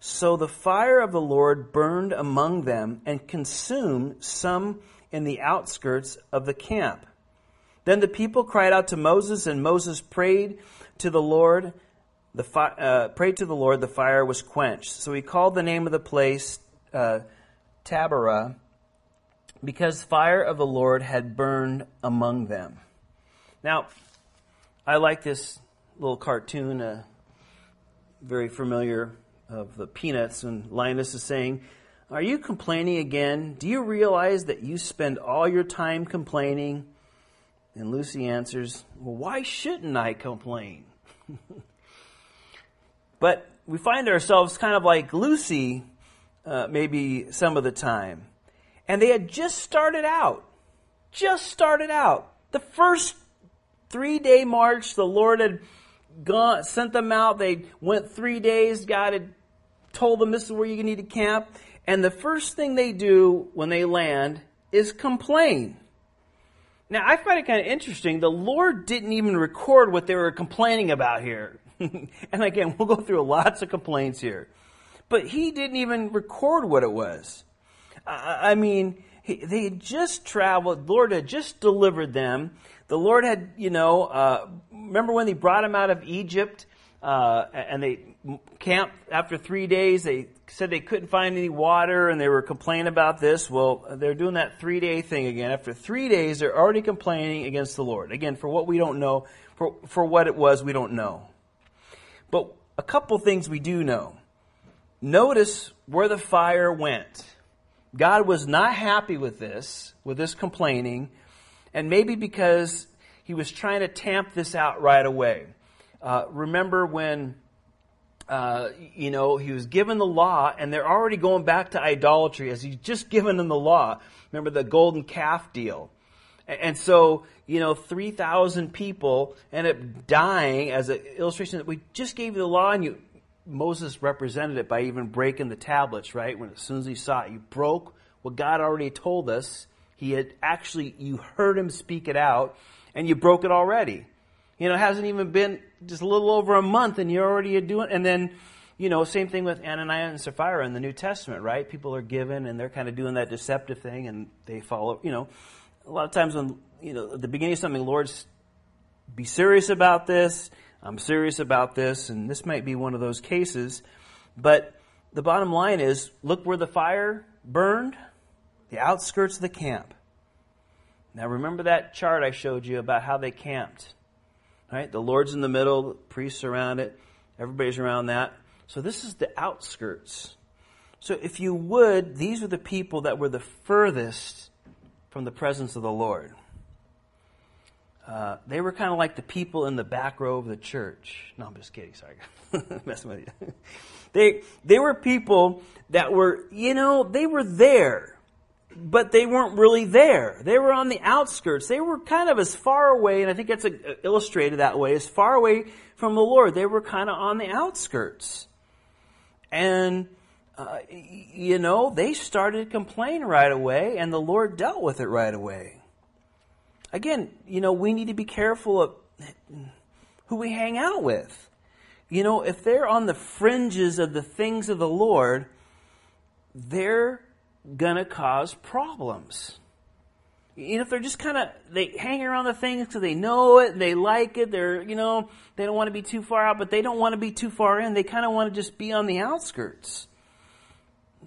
So the fire of the Lord burned among them and consumed some in the outskirts of the camp. Then the people cried out to Moses, and Moses prayed to the Lord. The fi- uh, prayed to the Lord. The fire was quenched. So he called the name of the place uh, Taberah, because fire of the Lord had burned among them. Now, I like this little cartoon, uh, very familiar of the Peanuts, and Linus is saying, Are you complaining again? Do you realize that you spend all your time complaining? And Lucy answers, Well, why shouldn't I complain? *laughs* but we find ourselves kind of like Lucy uh, maybe some of the time. And they had just started out. Just started out. The first three day march, the Lord had gone, sent them out. They went three days. God had told them this is where you need to camp. And the first thing they do when they land is complain. Now, I find it kind of interesting. The Lord didn't even record what they were complaining about here. *laughs* and again, we'll go through lots of complaints here but he didn't even record what it was. I, I mean, he, they had just traveled. Lord had just delivered them. The Lord had, you know, uh, remember when he brought him out of Egypt uh, and they camped after three days? They said they couldn't find any water and they were complaining about this. Well, they're doing that three day thing again. After three days, they're already complaining against the Lord. Again, for what we don't know, for, for what it was, we don't know. But a couple things we do know. Notice where the fire went. God was not happy with this, with this complaining, and maybe because he was trying to tamp this out right away. Uh, remember when, uh, you know, he was given the law, and they're already going back to idolatry as he's just given them the law. Remember the golden calf deal. And so, you know, 3,000 people end up dying as an illustration that we just gave you the law and you Moses represented it by even breaking the tablets, right? When as soon as he saw it, you broke what God already told us. He had actually, you heard him speak it out, and you broke it already. You know, it hasn't even been just a little over a month, and you're already doing. And then, you know, same thing with Ananias and Sapphira in the New Testament, right? People are given, and they're kind of doing that deceptive thing, and they follow. You know, a lot of times when you know at the beginning of something, Lord's be serious about this I'm serious about this, and this might be one of those cases. But the bottom line is look where the fire burned the outskirts of the camp. Now, remember that chart I showed you about how they camped. Right? The Lord's in the middle, the priests around it, everybody's around that. So, this is the outskirts. So, if you would, these are the people that were the furthest from the presence of the Lord. Uh, they were kind of like the people in the back row of the church. No, I'm just kidding. Sorry, *laughs* messing with you. *laughs* they they were people that were, you know, they were there, but they weren't really there. They were on the outskirts. They were kind of as far away, and I think that's a, illustrated that way, as far away from the Lord. They were kind of on the outskirts. And, uh, you know, they started complaining right away, and the Lord dealt with it right away. Again, you know, we need to be careful of who we hang out with. You know, if they're on the fringes of the things of the Lord, they're going to cause problems. You know, if they're just kind of, they hang around the things because they know it they like it, they're, you know, they don't want to be too far out, but they don't want to be too far in. They kind of want to just be on the outskirts.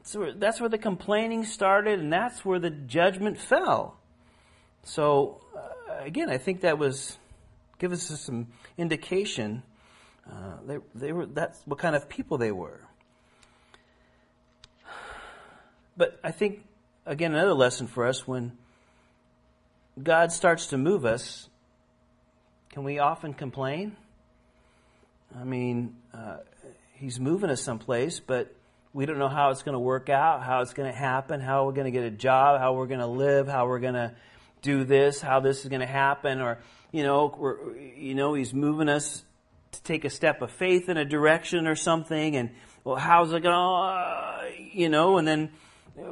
So that's where the complaining started and that's where the judgment fell. So, uh, again, I think that was, give us some indication. Uh, they, they were, that's what kind of people they were. But I think, again, another lesson for us when God starts to move us, can we often complain? I mean, uh, He's moving us someplace, but we don't know how it's going to work out, how it's going to happen, how we're going to get a job, how we're going to live, how we're going to do this, how this is going to happen, or you know, we're, you know, He's moving us to take a step of faith in a direction or something, and well, how's it going to, uh, you know, and then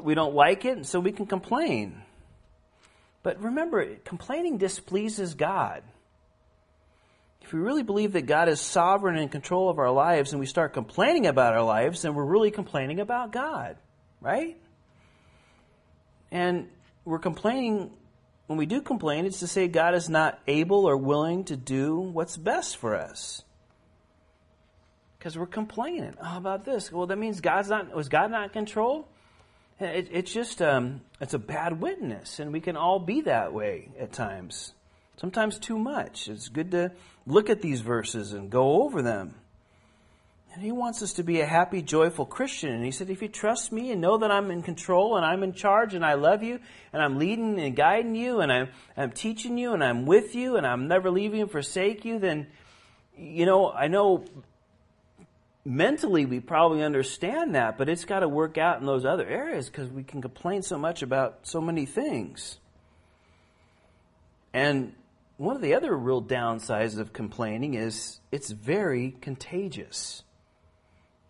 we don't like it, and so we can complain. But remember, complaining displeases God. If we really believe that God is sovereign and in control of our lives and we start complaining about our lives, then we're really complaining about God, right? And we're complaining, when we do complain, it's to say God is not able or willing to do what's best for us. Because we're complaining. Oh, about this. Well, that means God's not, was God not in control? It, it's just um, it's a bad witness, and we can all be that way at times. Sometimes too much. It's good to look at these verses and go over them. And he wants us to be a happy, joyful Christian. And he said, if you trust me and know that I'm in control and I'm in charge and I love you and I'm leading and guiding you and I'm, I'm teaching you and I'm with you and I'm never leaving and forsake you, then, you know, I know mentally we probably understand that, but it's got to work out in those other areas because we can complain so much about so many things. And one of the other real downsides of complaining is it's very contagious.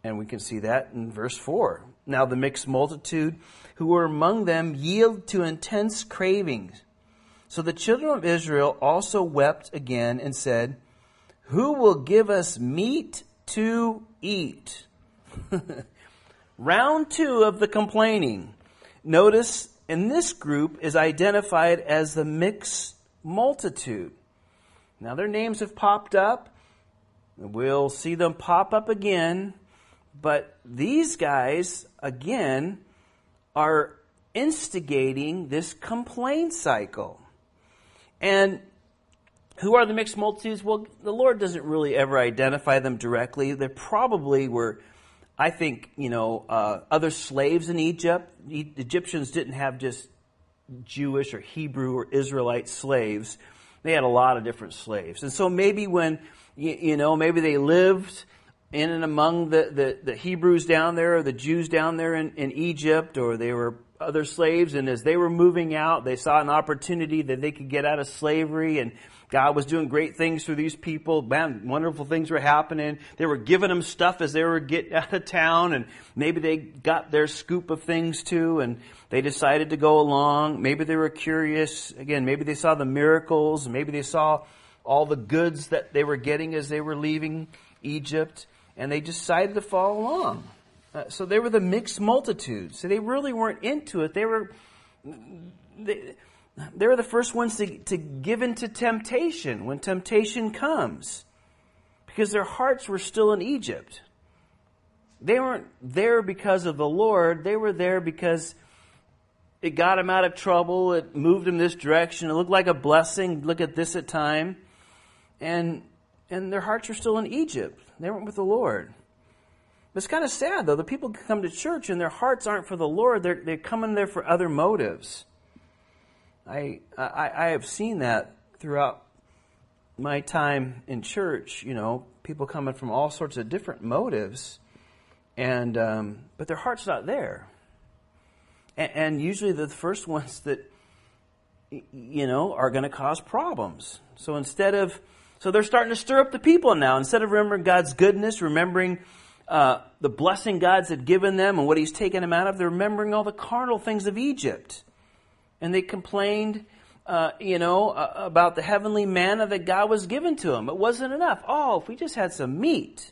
And we can see that in verse 4. Now the mixed multitude who were among them yield to intense cravings. So the children of Israel also wept again and said, Who will give us meat to eat. *laughs* Round two of the complaining. Notice in this group is identified as the mixed multitude. Now their names have popped up. We'll see them pop up again. But these guys, again, are instigating this complaint cycle. And who are the mixed multitudes? Well, the Lord doesn't really ever identify them directly. They probably were, I think, you know, uh, other slaves in Egypt. The Egyptians didn't have just Jewish or Hebrew or Israelite slaves. They had a lot of different slaves. And so maybe when, you, you know, maybe they lived in and among the, the, the, Hebrews down there or the Jews down there in, in Egypt or they were other slaves and as they were moving out, they saw an opportunity that they could get out of slavery and God was doing great things through these people. Man, wonderful things were happening. They were giving them stuff as they were getting *laughs* out of town, and maybe they got their scoop of things too, and they decided to go along. Maybe they were curious. Again, maybe they saw the miracles. Maybe they saw all the goods that they were getting as they were leaving Egypt, and they decided to follow along. Uh, so they were the mixed multitude. So they really weren't into it. They were. They, they were the first ones to, to give into temptation when temptation comes because their hearts were still in Egypt. They weren't there because of the Lord, they were there because it got them out of trouble, it moved them this direction, it looked like a blessing. Look at this at time. And and their hearts were still in Egypt. They weren't with the Lord. It's kind of sad though. The people come to church and their hearts aren't for the Lord. They're, they're coming there for other motives. I, I, I have seen that throughout my time in church, you know, people coming from all sorts of different motives, and um, but their heart's not there. And, and usually the first *laughs* ones that, you know, are going to cause problems. So instead of, so they're starting to stir up the people now. Instead of remembering God's goodness, remembering uh, the blessing God's had given them and what He's taken them out of, they're remembering all the carnal things of Egypt. And they complained, uh, you know, uh, about the heavenly manna that God was given to them. It wasn't enough. Oh, if we just had some meat.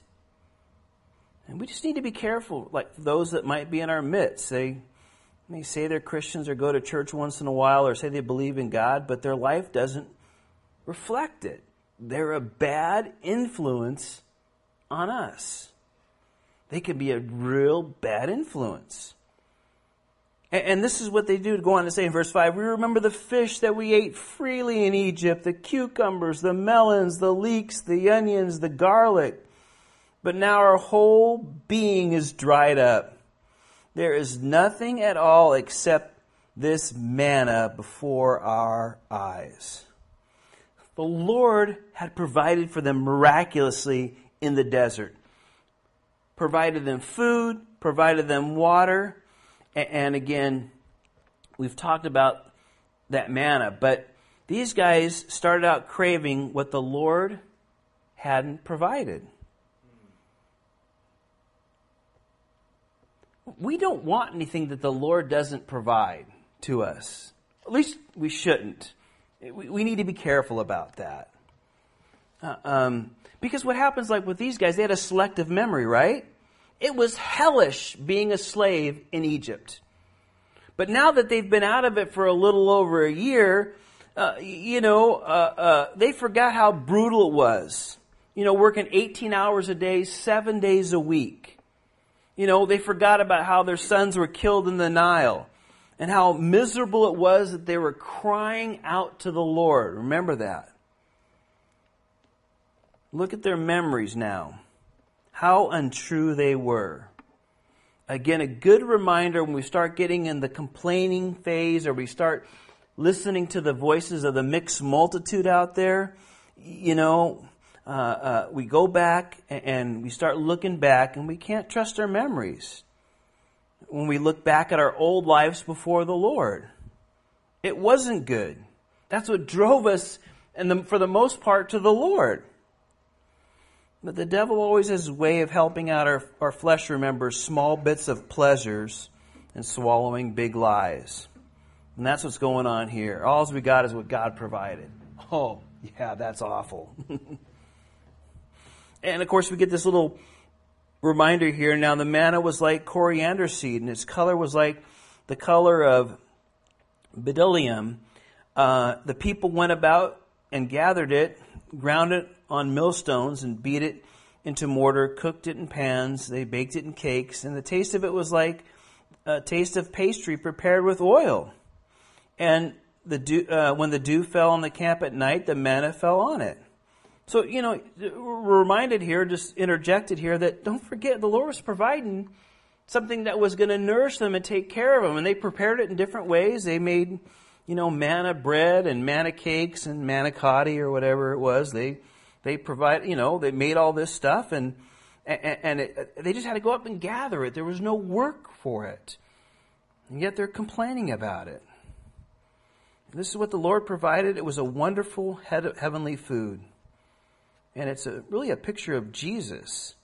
And we just need to be careful, like those that might be in our midst. They may say they're Christians or go to church once in a while or say they believe in God, but their life doesn't reflect it. They're a bad influence on us. They can be a real bad influence. And, this is what they do to go on to say in verse 5 We remember the fish that we ate freely in Egypt, the cucumbers, the melons, the leeks, the onions, the garlic. But now our whole being is dried up. There is nothing at all except this manna before our eyes. The Lord had provided for them miraculously in the desert provided them food, provided them water, and again, we've talked about that manna, but these guys started out craving what the Lord hadn't provided. We don't want anything that the Lord doesn't provide to us. At least we shouldn't. We, need to be careful about that. Uh, um, because what happens, like with these guys, they had a selective memory, right? It was hellish being a slave in Egypt. But now that they've been out of it for a little over a year, uh, you know, uh, uh, they forgot how brutal it was. You know, working 18 hours a day, seven days a week. You know, they forgot about how their sons were killed in the Nile and how miserable it was that they were crying out to the Lord. Remember that. Look at their memories now. How untrue they were. Again, a good reminder when we start getting in the complaining phase or we start listening to the voices of the mixed multitude out there, you know, uh, uh, we go back and we start looking back and we can't trust our memories. When we look back at our old lives before the Lord, it wasn't good. That's what drove us, and for the most part, to the Lord. But the devil always has a way of helping out our, our flesh remember small bits of pleasures and swallowing big lies. And that's what's going on here. All we got is what God provided. Oh, yeah, that's awful. *laughs* and of course, we get this little reminder here. Now, the manna was like coriander seed, and its color was like the color of bdellium. Uh, the people went about and gathered it, ground it on millstones and beat it into mortar, cooked it in pans. They baked it in cakes, and the taste of it was like a taste of pastry prepared with oil. And the dew, uh, when the dew fell on the camp at night, the manna fell on it. So, you know, we're reminded here, just interjected here, that don't forget the Lord was providing something that was going to nourish them and take care of them. And they prepared it in different ways. They made, you know, manna bread and manna cakes and manicotti or whatever it was. They they provide, you know, they made all this stuff and, and, it, they just had to go up and gather it. There was no work for it. And yet they're complaining about it. This is what the Lord provided. It was a wonderful heavenly food. And it's a, really a picture of Jesus.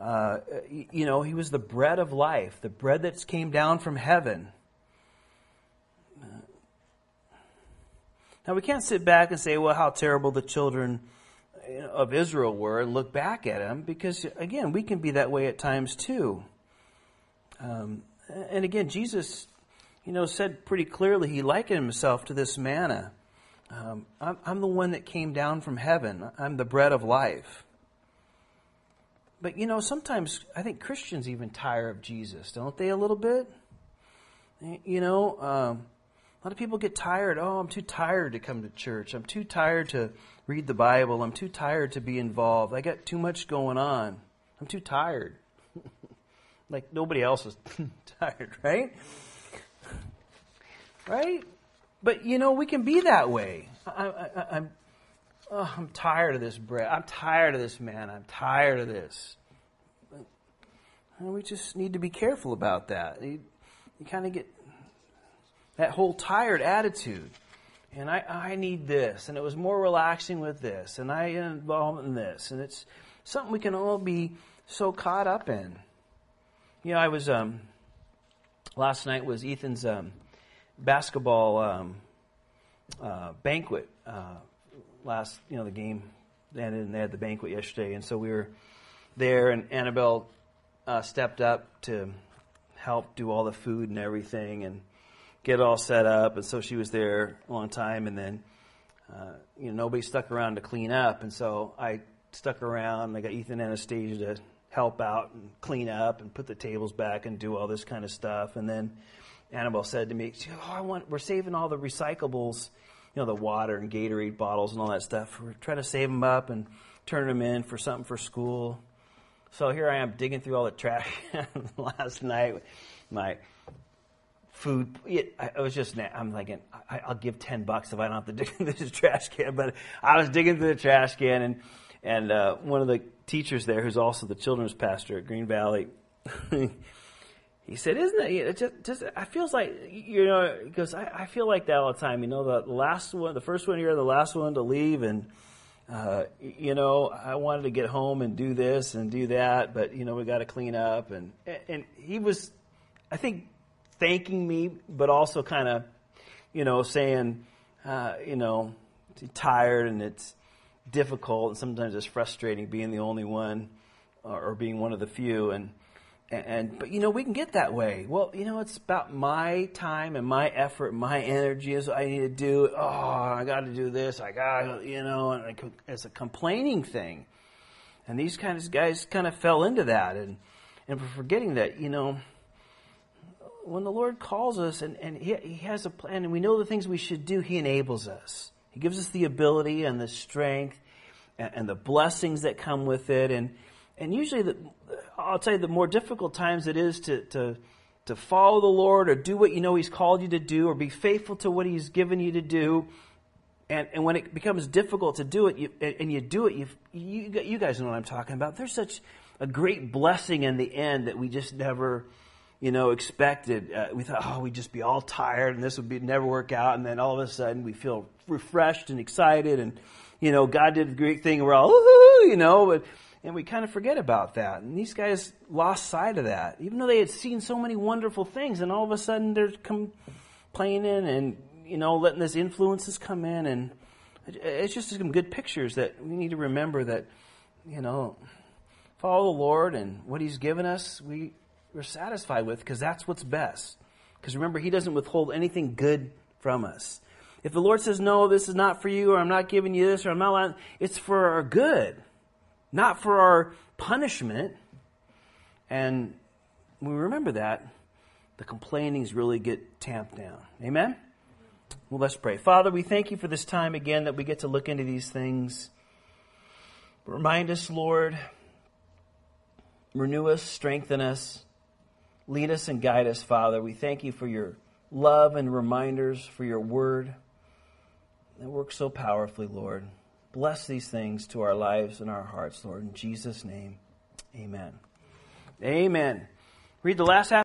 Uh, you know, he was the bread of life, the bread that came down from heaven. Now, we can't sit back and say, well, how terrible the children of Israel were and look back at them because, again, we can be that way at times too. Um, and again, Jesus, you know, said pretty clearly he likened himself to this manna. Um, I'm, I'm the one that came down from heaven. I'm the bread of life. But you know, sometimes I think Christians even tire of Jesus, don't they? A little bit. You know, um, a lot of people get tired. Oh, I'm too tired to come to church. I'm too tired to read the Bible. I'm too tired to be involved. I got too much going on. I'm too tired. *laughs* like nobody else is *laughs* tired, right? Right? But you know, we can be that way. I, am oh, I'm tired of this bread. I'm tired of this man. I'm tired of this. And we just need to be careful about that. You, you kind of get that whole tired attitude. And I, I need this, and it was more relaxing with this, and I involved in this, and it's something we can all be so caught up in. You know, I was um, last night was Ethan's um, basketball um, uh, banquet. Uh, last, you know, the game ended, and they had the banquet yesterday, and so we were there, and Annabelle uh, stepped up to help do all the food and everything, and get it all set up. And so she was there a long time, and then uh, you know nobody stuck around to clean up, and so I stuck around. I got Ethan Anastasia to help out and clean up and put the tables back and do all this kind of stuff. And then Annabelle said to me, "Oh, I want we're saving all the recyclables, you know, the water and Gatorade bottles and all that stuff. We're trying to save them up and turn them in for something for school." So here I am digging through all the trash *laughs* last night. My food. It, I was just, I'm thinking, I, will give 10 bucks if I don't have to *laughs* dig into this trash can. But I was digging through the trash can, and, and uh, one of the teachers there, who's also the children's pastor at Green Valley, *laughs* he said, "Isn't it? it just, just it feels like you know." Goes, I, "I feel like that all the time. You know, the last one, the first one here, the last one to leave, and uh, you know, I wanted to get home and do this and do that, but you know, we got to clean up." And and he was, I think, thanking me, but also kind of, you know, saying, uh, you know, tired and it's difficult and sometimes it's frustrating being the only one or, or being one of the few and, and but you know we can get that way. Well, you know it's about my time and my effort, my energy is what I need to do. Oh, I got to do this. I got you know, and it's a complaining thing. And these kinds of guys kind of fell into that, and and forgetting that you know when the Lord calls us and, and he, he has a plan and we know the things we should do, He enables us. He gives us the ability and the strength and, and the blessings that come with it. And, and usually, the, I'll tell you, the more difficult times it is to, to, to follow the Lord or do what you know He's called you to do or be faithful to what He's given you to do. And, and when it becomes difficult to do it, you, and you do it, you, you, you guys know what I'm talking about. There's such a great blessing in the end that we just never you know, expected. Uh, we thought, oh, we'd just be all tired and this would be never work out. And then all of a sudden we feel refreshed and excited and, you know, God did a great thing. We're all, you know, but, and we kind of forget about that. And these guys lost sight of that, even though they had seen so many wonderful things. And all of a sudden they're complaining and, you know, letting these influences come in. And it's just some good pictures that we need to remember that, you know, follow the Lord and what He's given us. We, we're satisfied with because that's what's best. Because remember, He doesn't withhold anything good from us. If the Lord says, no, this is not for you, or I'm not giving you this, or I'm not allowing, it's for our good, not for our punishment. And when we remember that, the complainings really get tamped down. Amen? Well, let's pray. Father, we thank you for this time again that we get to look into these things. Remind us, Lord, renew us, strengthen us. Lead us and guide us, Father. We thank you for your love and reminders, for your word that works so powerfully, Lord. Bless these things to our lives and our hearts, Lord. In Jesus' name, amen. Amen. Read the last half.